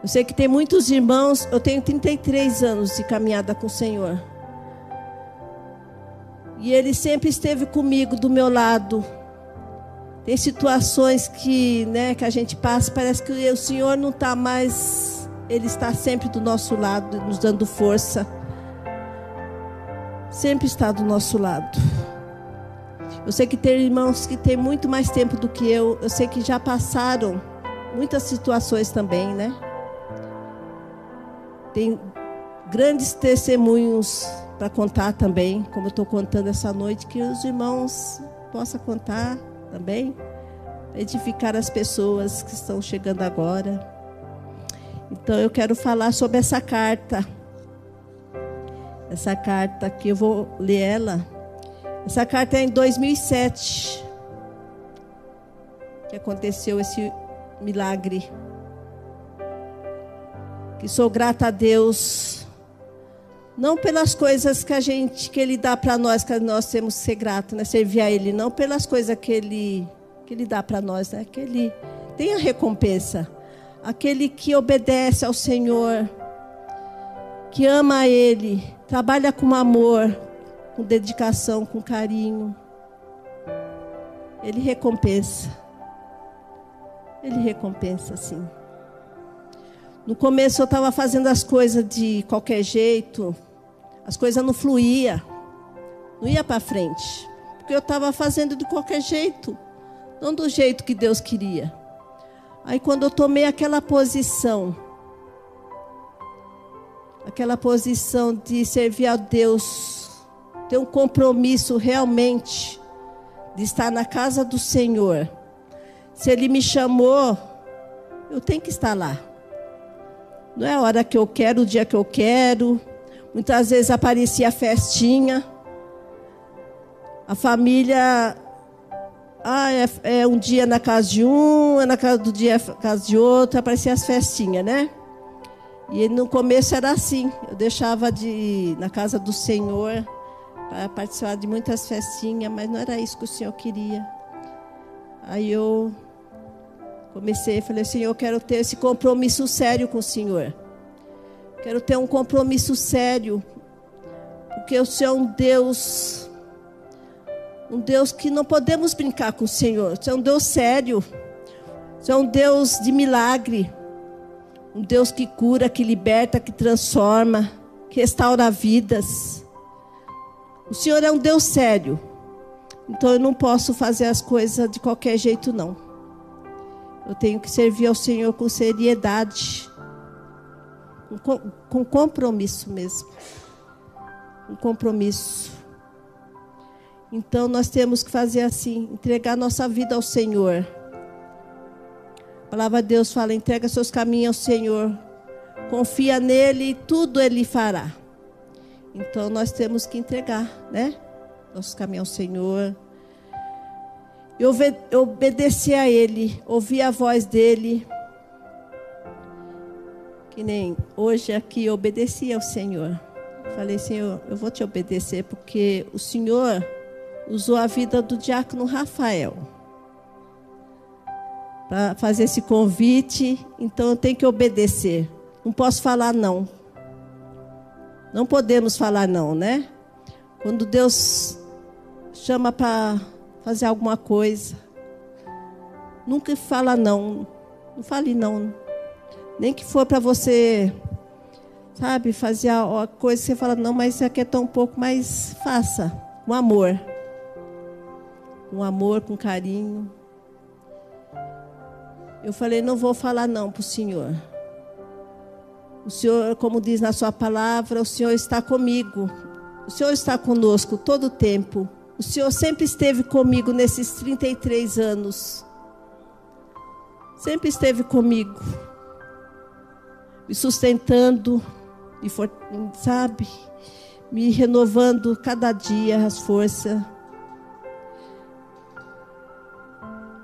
Eu sei que tem muitos irmãos, eu tenho 33 anos de caminhada com o Senhor. E Ele sempre esteve comigo, do meu lado. Tem situações que, né, que a gente passa, parece que o Senhor não está mais. Ele está sempre do nosso lado, nos dando força. Sempre está do nosso lado. Eu sei que tem irmãos que têm muito mais tempo do que eu. Eu sei que já passaram muitas situações também, né? Tem grandes testemunhos para contar também, como eu estou contando essa noite, que os irmãos possam contar também, edificar as pessoas que estão chegando agora. Então eu quero falar sobre essa carta. Essa carta que eu vou ler ela essa carta é em 2007 que aconteceu esse milagre. Que sou grata a Deus não pelas coisas que a gente que ele dá para nós, que nós temos que ser gratos, né? Servir a ele, não pelas coisas que ele que ele dá para nós, né? Que ele tem a recompensa. Aquele que obedece ao Senhor, que ama a ele, trabalha com amor, com dedicação, com carinho. Ele recompensa. Ele recompensa, sim. No começo eu estava fazendo as coisas de qualquer jeito, as coisas não fluía, não ia para frente, porque eu estava fazendo de qualquer jeito, não do jeito que Deus queria. Aí quando eu tomei aquela posição, aquela posição de servir a Deus ter um compromisso realmente de estar na casa do Senhor. Se Ele me chamou, eu tenho que estar lá. Não é a hora que eu quero, o dia que eu quero. Muitas vezes aparecia festinha. A família. Ah, é, é, um dia na casa de um, é na casa do dia na casa de outro, aparecia as festinhas, né? E no começo era assim. Eu deixava de ir na casa do Senhor para participar de muitas festinhas, mas não era isso que o Senhor queria. Aí eu comecei, falei, Senhor, eu quero ter esse compromisso sério com o Senhor. Quero ter um compromisso sério, porque o Senhor é um Deus, um Deus que não podemos brincar com o Senhor. Você é um Deus sério. Você é um Deus de milagre. Um Deus que cura, que liberta, que transforma, que restaura vidas. O Senhor é um Deus sério. Então eu não posso fazer as coisas de qualquer jeito, não. Eu tenho que servir ao Senhor com seriedade, com, com compromisso mesmo. Um compromisso. Então nós temos que fazer assim, entregar nossa vida ao Senhor. A palavra de Deus fala: entrega seus caminhos ao Senhor, confia nele e tudo ele fará. Então nós temos que entregar, né? Nossos caminhos ao Senhor. Eu obedecer a Ele, ouvir a voz dEle. Que nem hoje aqui eu obedeci ao Senhor. Falei, Senhor, eu vou te obedecer porque o Senhor usou a vida do diácono Rafael para fazer esse convite, então eu tenho que obedecer. Não posso falar não. Não podemos falar não, né? Quando Deus chama para fazer alguma coisa, nunca fala não. Não fale não. Nem que for para você, sabe, fazer a coisa que você fala, não, mas isso aqui é tão pouco, mas faça. Com amor. Com amor, com carinho. Eu falei, não vou falar não para o Senhor. O Senhor, como diz na sua palavra, o Senhor está comigo. O Senhor está conosco todo o tempo. O Senhor sempre esteve comigo nesses 33 anos. Sempre esteve comigo. Me sustentando, me, sabe? Me renovando cada dia as forças.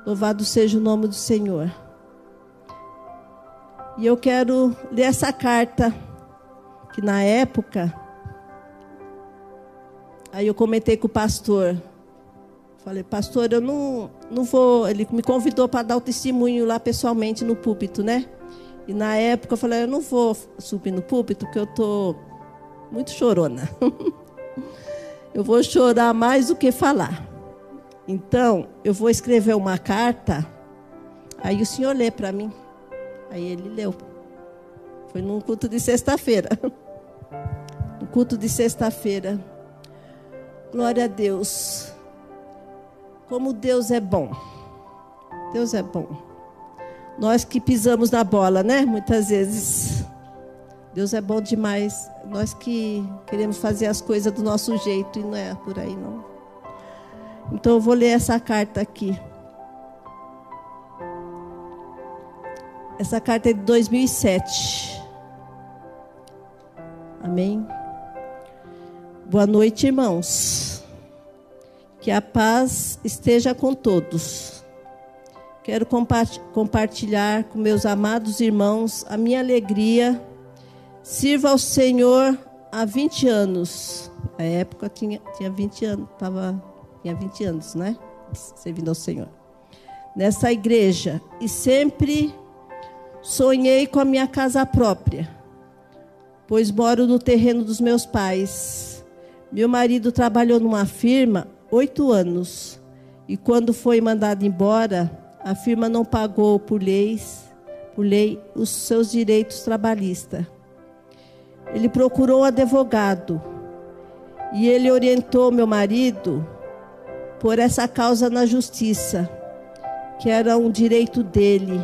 Louvado seja o nome do Senhor. E eu quero ler essa carta, que na época, aí eu comentei com o pastor. Falei, pastor, eu não, não vou. Ele me convidou para dar o testemunho lá pessoalmente no púlpito, né? E na época eu falei, eu não vou subir no púlpito, porque eu tô muito chorona. <laughs> eu vou chorar mais do que falar. Então, eu vou escrever uma carta, aí o senhor lê para mim. Aí ele leu. Foi num culto de sexta-feira. <laughs> No culto de sexta-feira. Glória a Deus. Como Deus é bom. Deus é bom. Nós que pisamos na bola, né? Muitas vezes. Deus é bom demais. Nós que queremos fazer as coisas do nosso jeito e não é por aí, não. Então eu vou ler essa carta aqui. Essa carta é de 2007. Amém. Boa noite, irmãos. Que a paz esteja com todos. Quero compartilhar com meus amados irmãos a minha alegria. Sirva ao Senhor há 20 anos. Na época tinha, tinha 20 anos, tava, tinha 20 anos, né? Servindo ao Senhor. Nessa igreja. E sempre sonhei com a minha casa própria, pois moro no terreno dos meus pais meu marido trabalhou numa firma oito anos e quando foi mandado embora, a firma não pagou por leis, por lei, os seus direitos trabalhistas. Ele procurou um advogado e ele orientou meu marido por essa causa na justiça, que era um direito dele.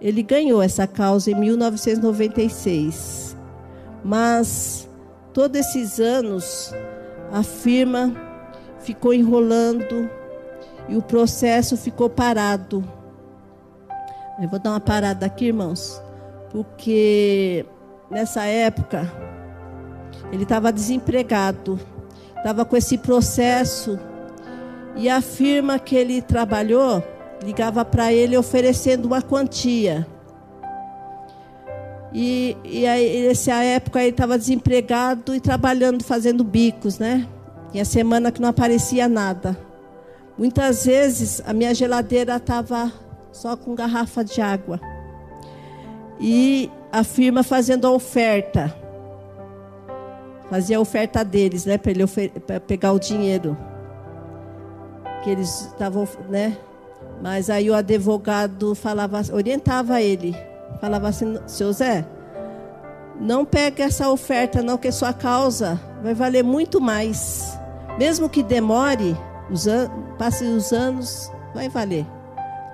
Ele ganhou essa causa em 1996, mas Todos esses anos, a firma ficou enrolando e o processo ficou parado. Eu vou dar uma parada aqui, irmãos, porque nessa época ele estava desempregado, estava com esse processo e a firma que ele trabalhou ligava para ele oferecendo uma quantia. E, e aí, nessa época ele estava desempregado e trabalhando, fazendo bicos, né? Tinha semana que não aparecia nada. Muitas vezes a minha geladeira estava só com garrafa de água. E a firma fazendo a oferta. Fazia a oferta deles, né? Para ele pegar o dinheiro. Que eles estavam, né? Mas aí o advogado falava, orientava ele falava assim, seu Zé, não pegue essa oferta não, que sua causa vai valer muito mais. Mesmo que demore, os passe os anos, vai valer.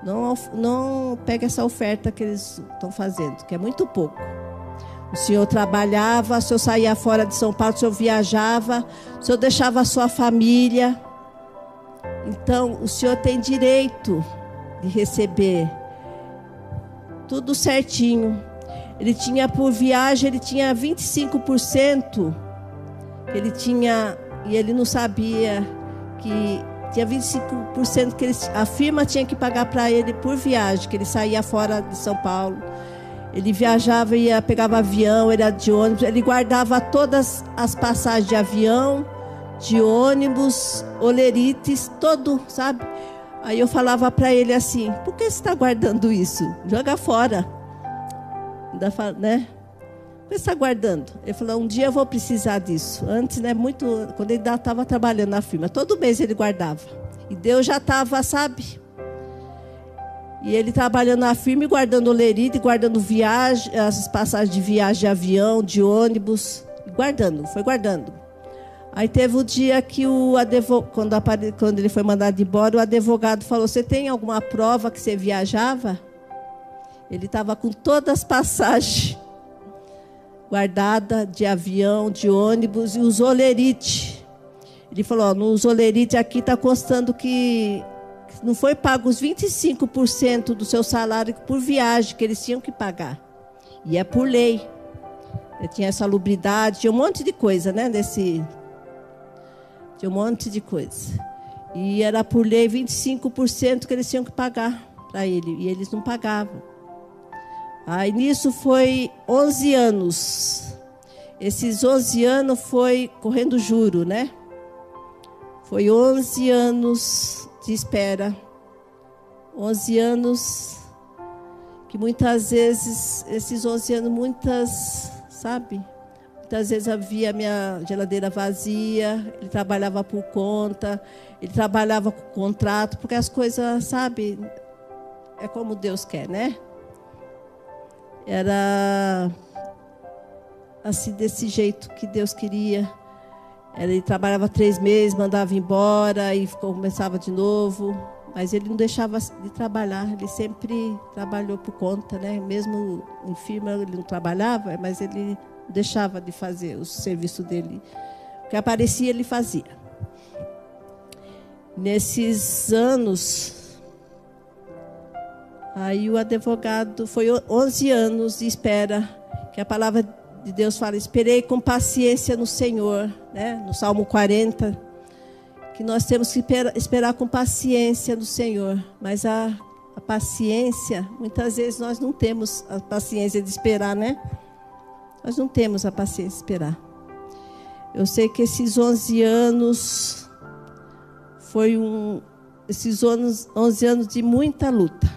Não, não pegue essa oferta que eles estão fazendo, que é muito pouco. O senhor trabalhava, o senhor saía fora de São Paulo, o senhor viajava, o senhor deixava a sua família. Então, o senhor tem direito de receber tudo certinho. Ele tinha por viagem, ele tinha 25%. Ele tinha e ele não sabia que tinha 25% que ele, a firma tinha que pagar para ele por viagem, que ele saía fora de São Paulo. Ele viajava, ia pegava avião, era de ônibus, ele guardava todas as passagens de avião, de ônibus, olerites, todo, sabe? Aí eu falava para ele assim: por que você está guardando isso? Joga fora. Né? Por que você está guardando? Ele falou: um dia eu vou precisar disso. Antes, né, muito, quando ele estava trabalhando na firma, todo mês ele guardava. E Deus já estava, sabe? E ele trabalhando na firma guardando olerite, guardando viagem, as passagens de viagem de avião, de ônibus, guardando, foi guardando. Aí teve o dia que o advogado, quando, quando ele foi mandado embora, o advogado falou: Você tem alguma prova que você viajava? Ele estava com todas as passagens guardadas de avião, de ônibus e os olerite. Ele falou: ó, Nos olerite aqui está constando que não foi pago os 25% do seu salário por viagem que eles tinham que pagar. E é por lei. Ele tinha essa lubridade, tinha um monte de coisa, né? Desse tinha um monte de coisa. E era por lei 25% que eles tinham que pagar para ele. E eles não pagavam. Aí nisso foi 11 anos. Esses 11 anos foi correndo juro, né? Foi 11 anos de espera. 11 anos que muitas vezes, esses 11 anos, muitas, sabe? Muitas vezes havia a minha geladeira vazia, ele trabalhava por conta, ele trabalhava com contrato, porque as coisas, sabe, é como Deus quer, né? Era assim, desse jeito que Deus queria. Ele trabalhava três meses, mandava embora e começava de novo. Mas ele não deixava de trabalhar, ele sempre trabalhou por conta, né? Mesmo em firma ele não trabalhava, mas ele deixava de fazer o serviço dele. O que aparecia, ele fazia. Nesses anos, aí o advogado, foi 11 anos de espera, que a palavra de Deus fala: esperei com paciência no Senhor, né? no Salmo 40 que nós temos que esperar com paciência no Senhor, mas a, a paciência, muitas vezes nós não temos a paciência de esperar, né? Nós não temos a paciência de esperar. Eu sei que esses 11 anos foi um esses 11, 11 anos de muita luta.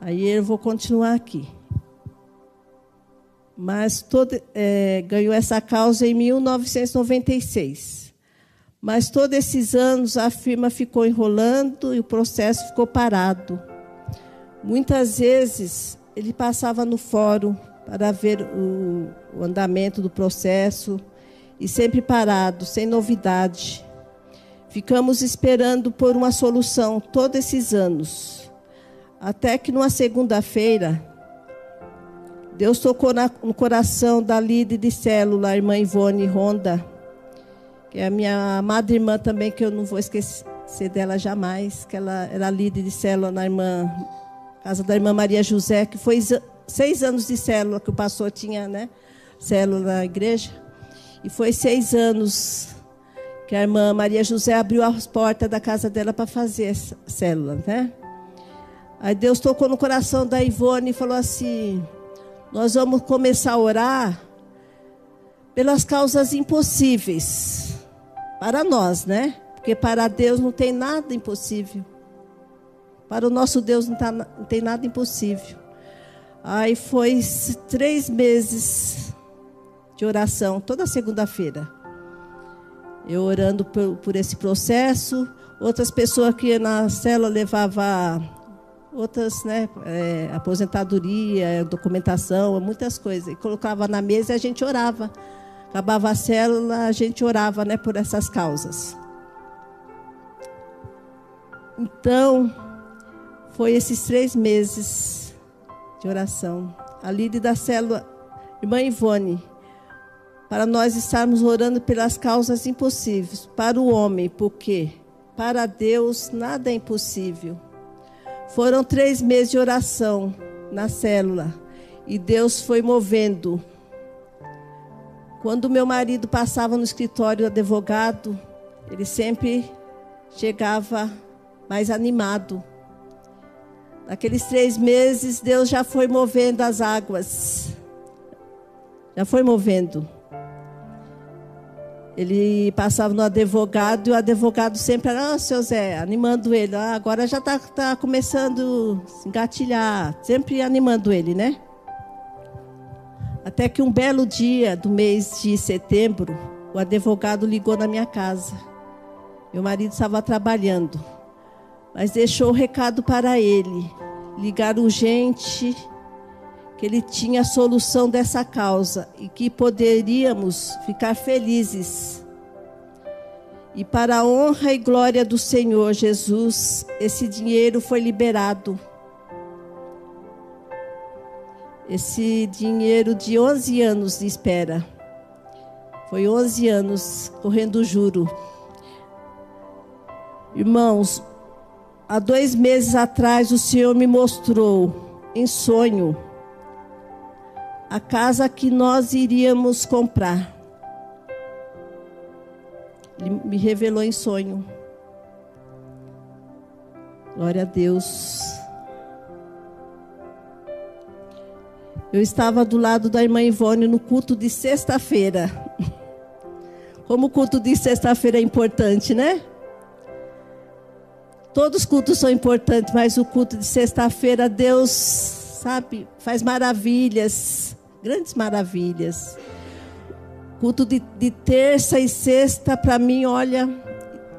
Aí eu vou continuar aqui. Mas todo, é, ganhou essa causa em 1996. Mas todos esses anos a firma ficou enrolando e o processo ficou parado. Muitas vezes ele passava no fórum para ver o, o andamento do processo e sempre parado, sem novidade. Ficamos esperando por uma solução todos esses anos. Até que numa segunda-feira, Deus tocou no coração da líder de célula, a irmã Ivone Ronda que é a minha amada irmã também, que eu não vou esquecer dela jamais, que ela era líder de célula na irmã, casa da irmã Maria José, que foi seis anos de célula que o pastor tinha, né? Célula na igreja. E foi seis anos que a irmã Maria José abriu as portas da casa dela para fazer célula, né? Aí Deus tocou no coração da Ivone e falou assim: Nós vamos começar a orar pelas causas impossíveis. Para nós, né? Porque para Deus não tem nada impossível. Para o nosso Deus não, tá, não tem nada impossível. Aí foi três meses de oração, toda segunda-feira. Eu orando por, por, esse processo. Outras pessoas que na célula levava outras, né, é, aposentadoria, documentação, muitas coisas. E colocava na mesa e a gente orava. Acabava a célula, a gente orava né, por essas causas. Então, foi esses três meses de oração. A líder da célula, irmã Ivone, para nós estarmos orando pelas causas impossíveis, para o homem, porque para Deus nada é impossível. Foram três meses de oração na célula e Deus foi movendo quando meu marido passava no escritório do advogado, ele sempre chegava mais animado. Naqueles três meses, Deus já foi movendo as águas. Já foi movendo. Ele passava no advogado e o advogado sempre era, ah, seu Zé, animando ele. Ah, agora já está tá começando a se engatilhar. Sempre animando ele, né? Até que um belo dia do mês de setembro, o advogado ligou na minha casa. Meu marido estava trabalhando, mas deixou o recado para ele. Ligar urgente, que ele tinha a solução dessa causa e que poderíamos ficar felizes. E para a honra e glória do Senhor Jesus, esse dinheiro foi liberado esse dinheiro de 11 anos de espera. Foi 11 anos correndo juro. Irmãos, há dois meses atrás o Senhor me mostrou em sonho a casa que nós iríamos comprar. Ele me revelou em sonho. Glória a Deus. Eu estava do lado da irmã Ivone no culto de sexta-feira. Como o culto de sexta-feira é importante, né? Todos os cultos são importantes, mas o culto de sexta-feira, Deus, sabe, faz maravilhas, grandes maravilhas. Culto de, de terça e sexta, para mim, olha,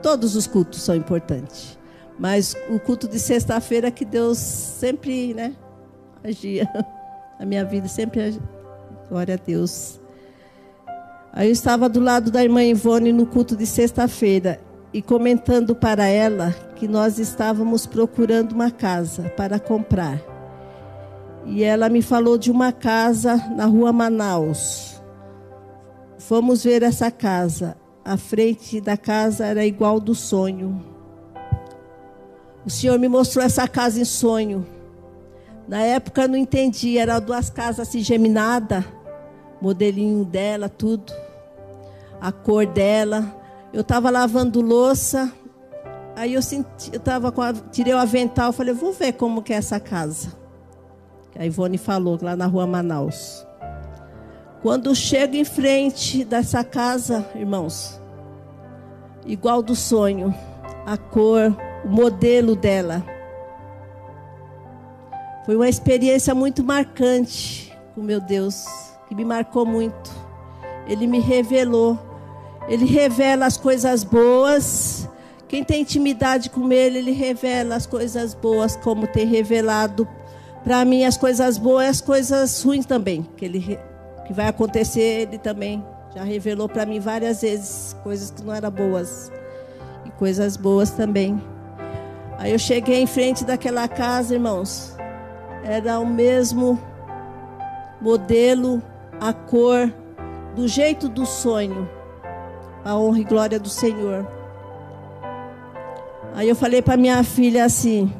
todos os cultos são importantes. Mas o culto de sexta-feira que Deus sempre, né, agia. <laughs> A minha vida sempre é glória a Deus. Aí eu estava do lado da irmã Ivone no culto de sexta-feira e comentando para ela que nós estávamos procurando uma casa para comprar. E ela me falou de uma casa na rua Manaus. Fomos ver essa casa. A frente da casa era igual do sonho. O Senhor me mostrou essa casa em sonho. Na época eu não entendi, eram duas casas assim geminadas, modelinho dela, tudo, a cor dela. Eu estava lavando louça, aí eu senti, eu tava com a, tirei o avental, falei, vou ver como que é essa casa. A Ivone falou lá na rua Manaus. Quando chego em frente dessa casa, irmãos, igual do sonho, a cor, o modelo dela foi uma experiência muito marcante com meu Deus, que me marcou muito. Ele me revelou. Ele revela as coisas boas. Quem tem intimidade com ele, ele revela as coisas boas, como tem revelado para mim as coisas boas e as coisas ruins também, que ele que vai acontecer, ele também já revelou para mim várias vezes coisas que não eram boas e coisas boas também. Aí eu cheguei em frente daquela casa, irmãos era o mesmo modelo, a cor, do jeito do sonho, a honra e glória do Senhor. Aí eu falei para minha filha assim,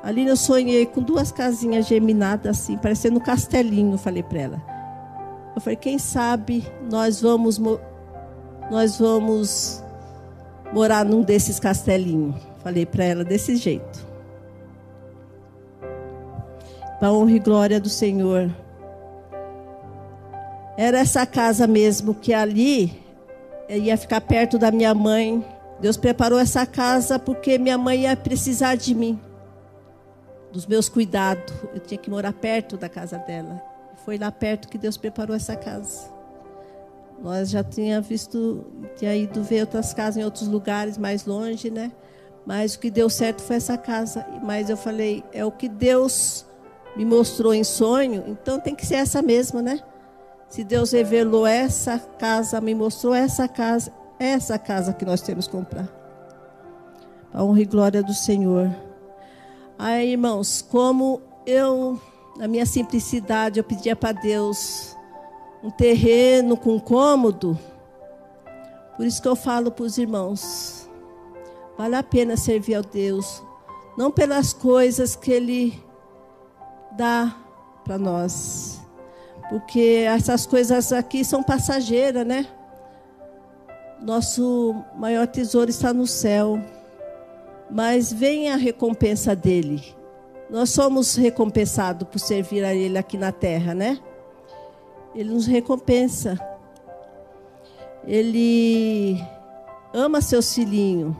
ali eu sonhei com duas casinhas geminadas assim, parecendo um castelinho, falei para ela. Eu falei, quem sabe nós vamos nós vamos morar num desses castelinhos. Falei para ela desse jeito para honra e glória do Senhor. Era essa casa mesmo, que ali ia ficar perto da minha mãe. Deus preparou essa casa porque minha mãe ia precisar de mim, dos meus cuidados. Eu tinha que morar perto da casa dela. Foi lá perto que Deus preparou essa casa. Nós já tinha visto, tinha ido ver outras casas em outros lugares mais longe, né? Mas o que deu certo foi essa casa. Mas eu falei, é o que Deus me mostrou em sonho, então tem que ser essa mesma, né? Se Deus revelou essa casa, me mostrou essa casa, essa casa que nós temos que comprar. A honra e glória do Senhor. Aí, irmãos, como eu, na minha simplicidade, eu pedia para Deus um terreno com cômodo. Por isso que eu falo para os irmãos, vale a pena servir ao Deus, não pelas coisas que Ele dá para nós. Porque essas coisas aqui são passageiras, né? Nosso maior tesouro está no céu. Mas vem a recompensa dele. Nós somos recompensados por servir a ele aqui na terra, né? Ele nos recompensa. Ele ama seus filhinhos.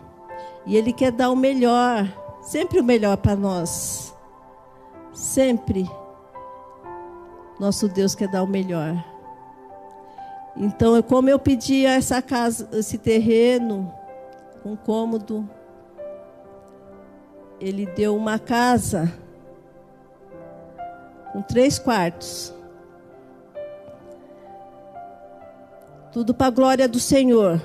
E ele quer dar o melhor, sempre o melhor para nós. Sempre nosso Deus quer dar o melhor. Então, como eu pedi essa casa, esse terreno, um cômodo, ele deu uma casa com três quartos. Tudo para a glória do Senhor.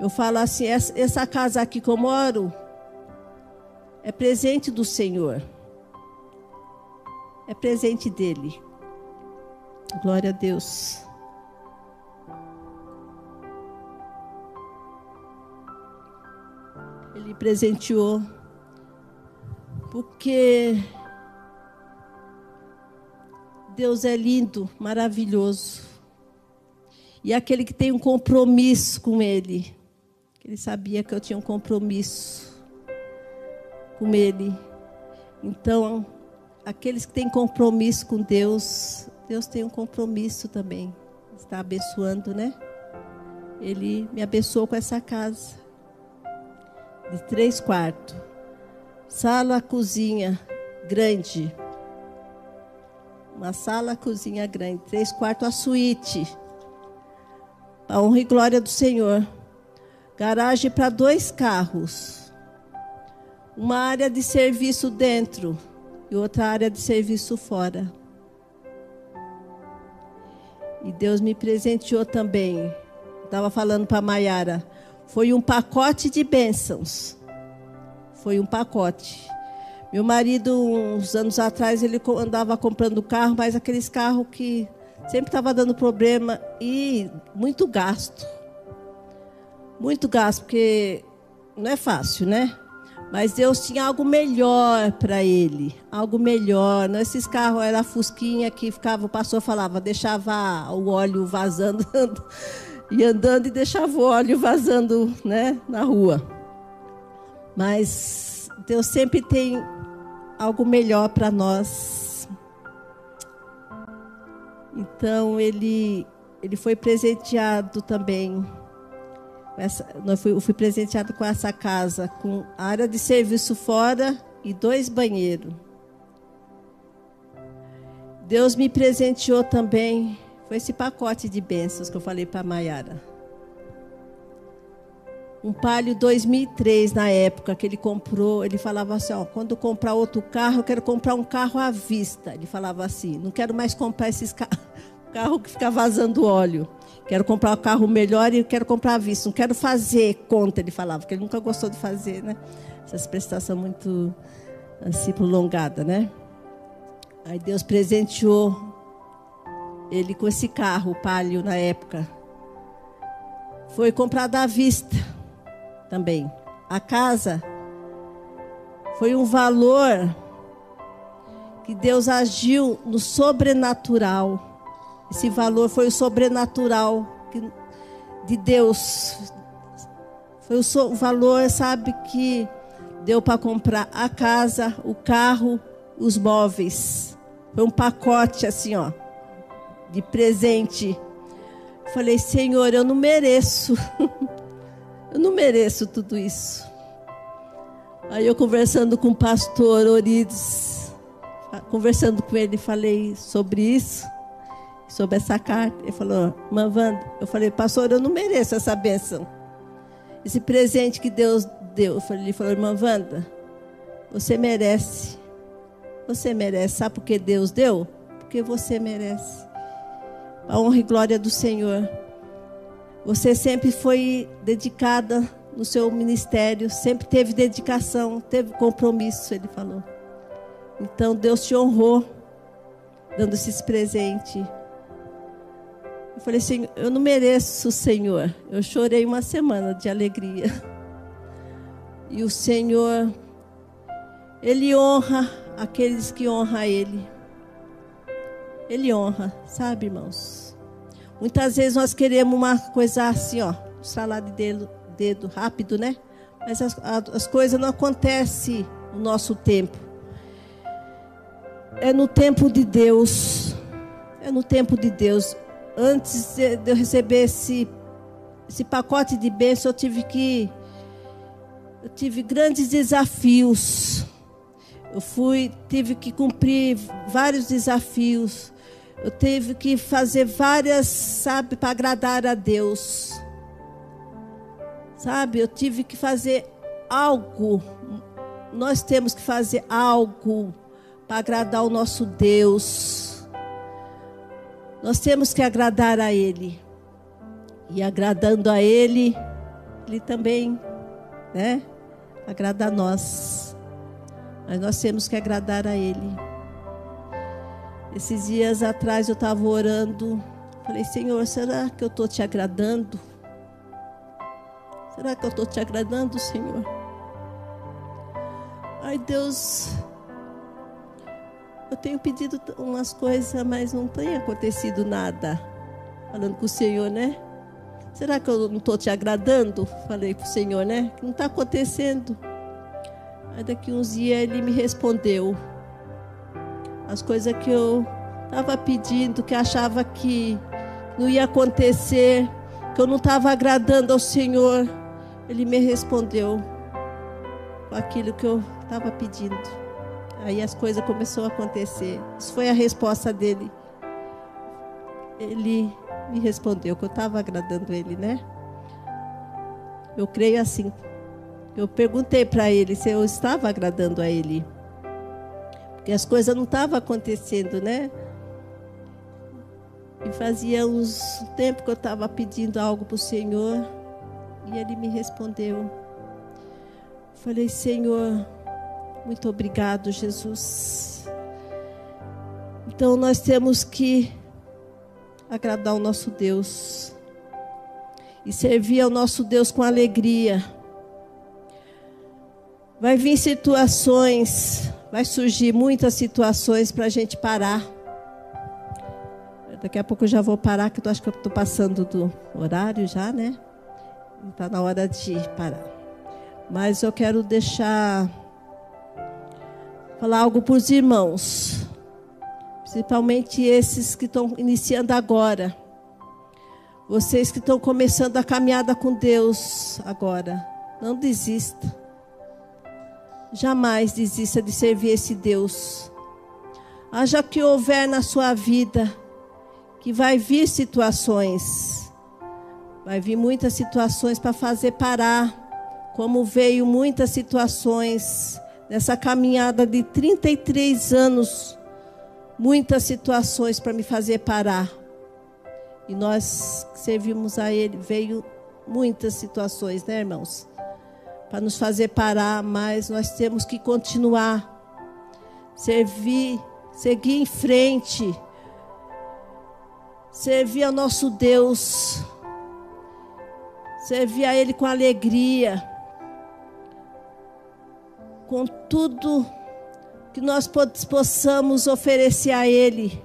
Eu falo assim: essa casa aqui que eu moro é presente do Senhor é presente dele. Glória a Deus. Ele presenteou porque Deus é lindo, maravilhoso. E aquele que tem um compromisso com Ele, ele sabia que eu tinha um compromisso com Ele. Então, aqueles que têm compromisso com Deus, Deus tem um compromisso também. Está abençoando, né? Ele me abençoou com essa casa de três quartos, sala, cozinha grande, uma sala, cozinha grande, três quartos, a suíte, a honra e glória do Senhor, garagem para dois carros, uma área de serviço dentro e outra área de serviço fora. E Deus me presenteou também. Estava falando para a Maiara. Foi um pacote de bênçãos. Foi um pacote. Meu marido, uns anos atrás, ele andava comprando carro, mas aqueles carros que sempre estava dando problema e muito gasto. Muito gasto, porque não é fácil, né? Mas Deus tinha algo melhor para ele, algo melhor. Não esses carros era a fusquinha que ficava, o pastor falava, deixava o óleo vazando <laughs> e andando e deixava o óleo vazando, né, na rua. Mas Deus sempre tem algo melhor para nós. Então ele ele foi presenteado também essa, eu fui presenteado com essa casa, com área de serviço fora e dois banheiros. Deus me presenteou também, foi esse pacote de bênçãos que eu falei para a Mayara. Um Palio 2003, na época que ele comprou, ele falava assim: ó, quando comprar outro carro, eu quero comprar um carro à vista. Ele falava assim: não quero mais comprar esses carros, <laughs> carro que fica vazando óleo. Quero comprar um carro melhor e quero comprar à vista. Não quero fazer conta, ele falava, porque ele nunca gostou de fazer, né? Essas prestações muito assim prolongada, né? Aí Deus presenteou ele com esse carro, Palio, na época. Foi comprado à vista também. A casa foi um valor que Deus agiu no sobrenatural esse valor foi o sobrenatural de Deus. Foi o valor, sabe, que deu para comprar a casa, o carro, os móveis. Foi um pacote assim, ó, de presente. Falei, Senhor, eu não mereço. <laughs> eu não mereço tudo isso. Aí eu conversando com o pastor Orides, conversando com ele, falei sobre isso sobre essa carta. Ele falou, irmã Wanda, eu falei, pastor, eu não mereço essa bênção. Esse presente que Deus deu. Ele falou, irmã Wanda, você merece. Você merece. Sabe por que Deus deu? Porque você merece. A honra e glória do Senhor. Você sempre foi dedicada no seu ministério, sempre teve dedicação, teve compromisso, ele falou. Então Deus te honrou dando esses presentes. Eu falei assim: eu não mereço, Senhor. Eu chorei uma semana de alegria. E o Senhor, Ele honra aqueles que honram Ele. Ele honra, sabe, irmãos? Muitas vezes nós queremos uma coisa assim, ó, salário de dedo, dedo rápido, né? Mas as, as coisas não acontecem no nosso tempo. É no tempo de Deus. É no tempo de Deus antes de eu receber esse, esse pacote de bênção, eu tive que. Eu tive grandes desafios. Eu fui, tive que cumprir vários desafios. Eu tive que fazer várias, sabe, para agradar a Deus. Sabe, eu tive que fazer algo. Nós temos que fazer algo para agradar o nosso Deus. Nós temos que agradar a Ele. E agradando a Ele, Ele também, né? Agrada a nós. Mas nós temos que agradar a Ele. Esses dias atrás eu estava orando. Falei, Senhor, será que eu estou te agradando? Será que eu estou te agradando, Senhor? Ai, Deus, eu tenho pedido umas coisas, mas não tem acontecido nada. Falando com o Senhor, né? Será que eu não estou te agradando? Falei com o Senhor, né? Não está acontecendo. Aí daqui uns dias ele me respondeu. As coisas que eu estava pedindo, que achava que não ia acontecer, que eu não estava agradando ao Senhor, ele me respondeu com aquilo que eu estava pedindo. Aí as coisas começaram a acontecer. Isso foi a resposta dele. Ele me respondeu que eu estava agradando ele, né? Eu creio assim. Eu perguntei para ele se eu estava agradando a ele. Porque as coisas não estavam acontecendo, né? E fazia uns tempo que eu estava pedindo algo para o Senhor e Ele me respondeu. Falei, Senhor, muito obrigado, Jesus. Então nós temos que agradar o nosso Deus e servir ao nosso Deus com alegria. Vai vir situações, vai surgir muitas situações para a gente parar. Daqui a pouco eu já vou parar, que eu acho que eu estou passando do horário já, né? Está na hora de parar. Mas eu quero deixar falar algo para os irmãos, principalmente esses que estão iniciando agora. Vocês que estão começando a caminhada com Deus agora, não desista. Jamais desista de servir esse Deus. Haja que houver na sua vida que vai vir situações, vai vir muitas situações para fazer parar, como veio muitas situações nessa caminhada de 33 anos, muitas situações para me fazer parar. E nós servimos a Ele, veio muitas situações, né, irmãos? Para nos fazer parar, mas nós temos que continuar, servir, seguir em frente. Servir ao nosso Deus, servir a Ele com alegria, com tudo que nós possamos oferecer a Ele,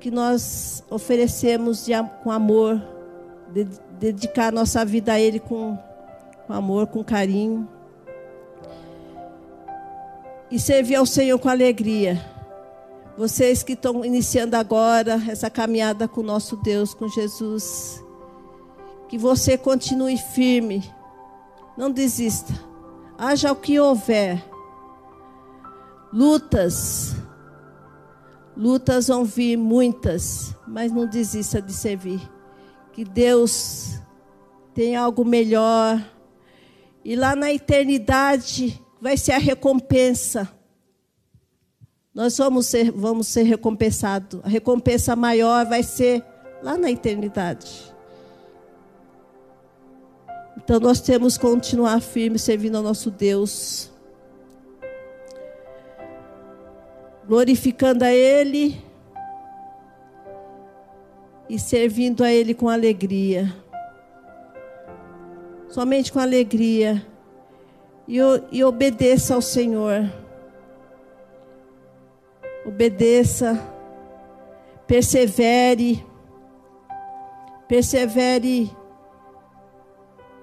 que nós oferecemos de, com amor, de, dedicar nossa vida a Ele com, com amor, com carinho, e servir ao Senhor com alegria. Vocês que estão iniciando agora essa caminhada com nosso Deus, com Jesus, que você continue firme, não desista, haja o que houver, lutas, lutas vão vir muitas, mas não desista de servir, que Deus tem algo melhor, e lá na eternidade vai ser a recompensa. Nós vamos ser, vamos ser recompensados. A recompensa maior vai ser lá na eternidade. Então nós temos que continuar firmes servindo ao nosso Deus. Glorificando a Ele e servindo a Ele com alegria. Somente com alegria. E, e obedeça ao Senhor obedeça, persevere, persevere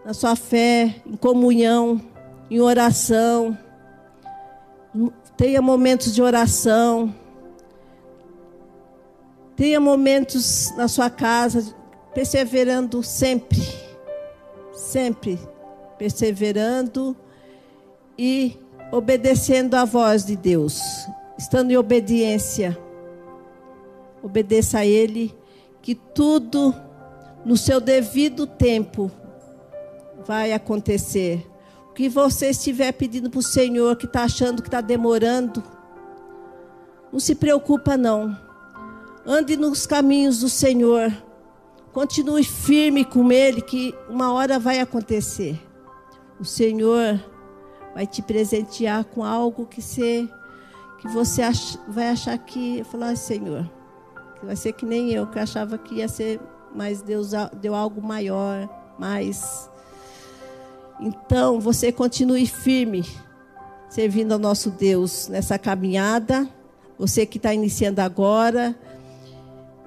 na sua fé, em comunhão, em oração. Tenha momentos de oração. Tenha momentos na sua casa, perseverando sempre, sempre perseverando e obedecendo à voz de Deus estando em obediência. Obedeça a Ele, que tudo no seu devido tempo vai acontecer. O que você estiver pedindo para o Senhor, que está achando que está demorando, não se preocupa não. Ande nos caminhos do Senhor. Continue firme com Ele, que uma hora vai acontecer. O Senhor vai te presentear com algo que você que você ach, vai achar que, falar, Senhor, que vai ser que nem eu, que achava que ia ser, mas Deus deu algo maior, mais. Então, você continue firme, servindo ao nosso Deus nessa caminhada. Você que está iniciando agora,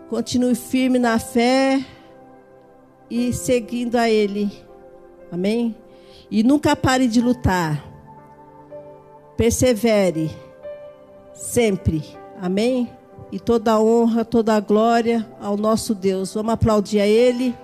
continue firme na fé e seguindo a Ele. Amém? E nunca pare de lutar. Persevere sempre. Amém? E toda a honra, toda a glória ao nosso Deus. Vamos aplaudir a Ele.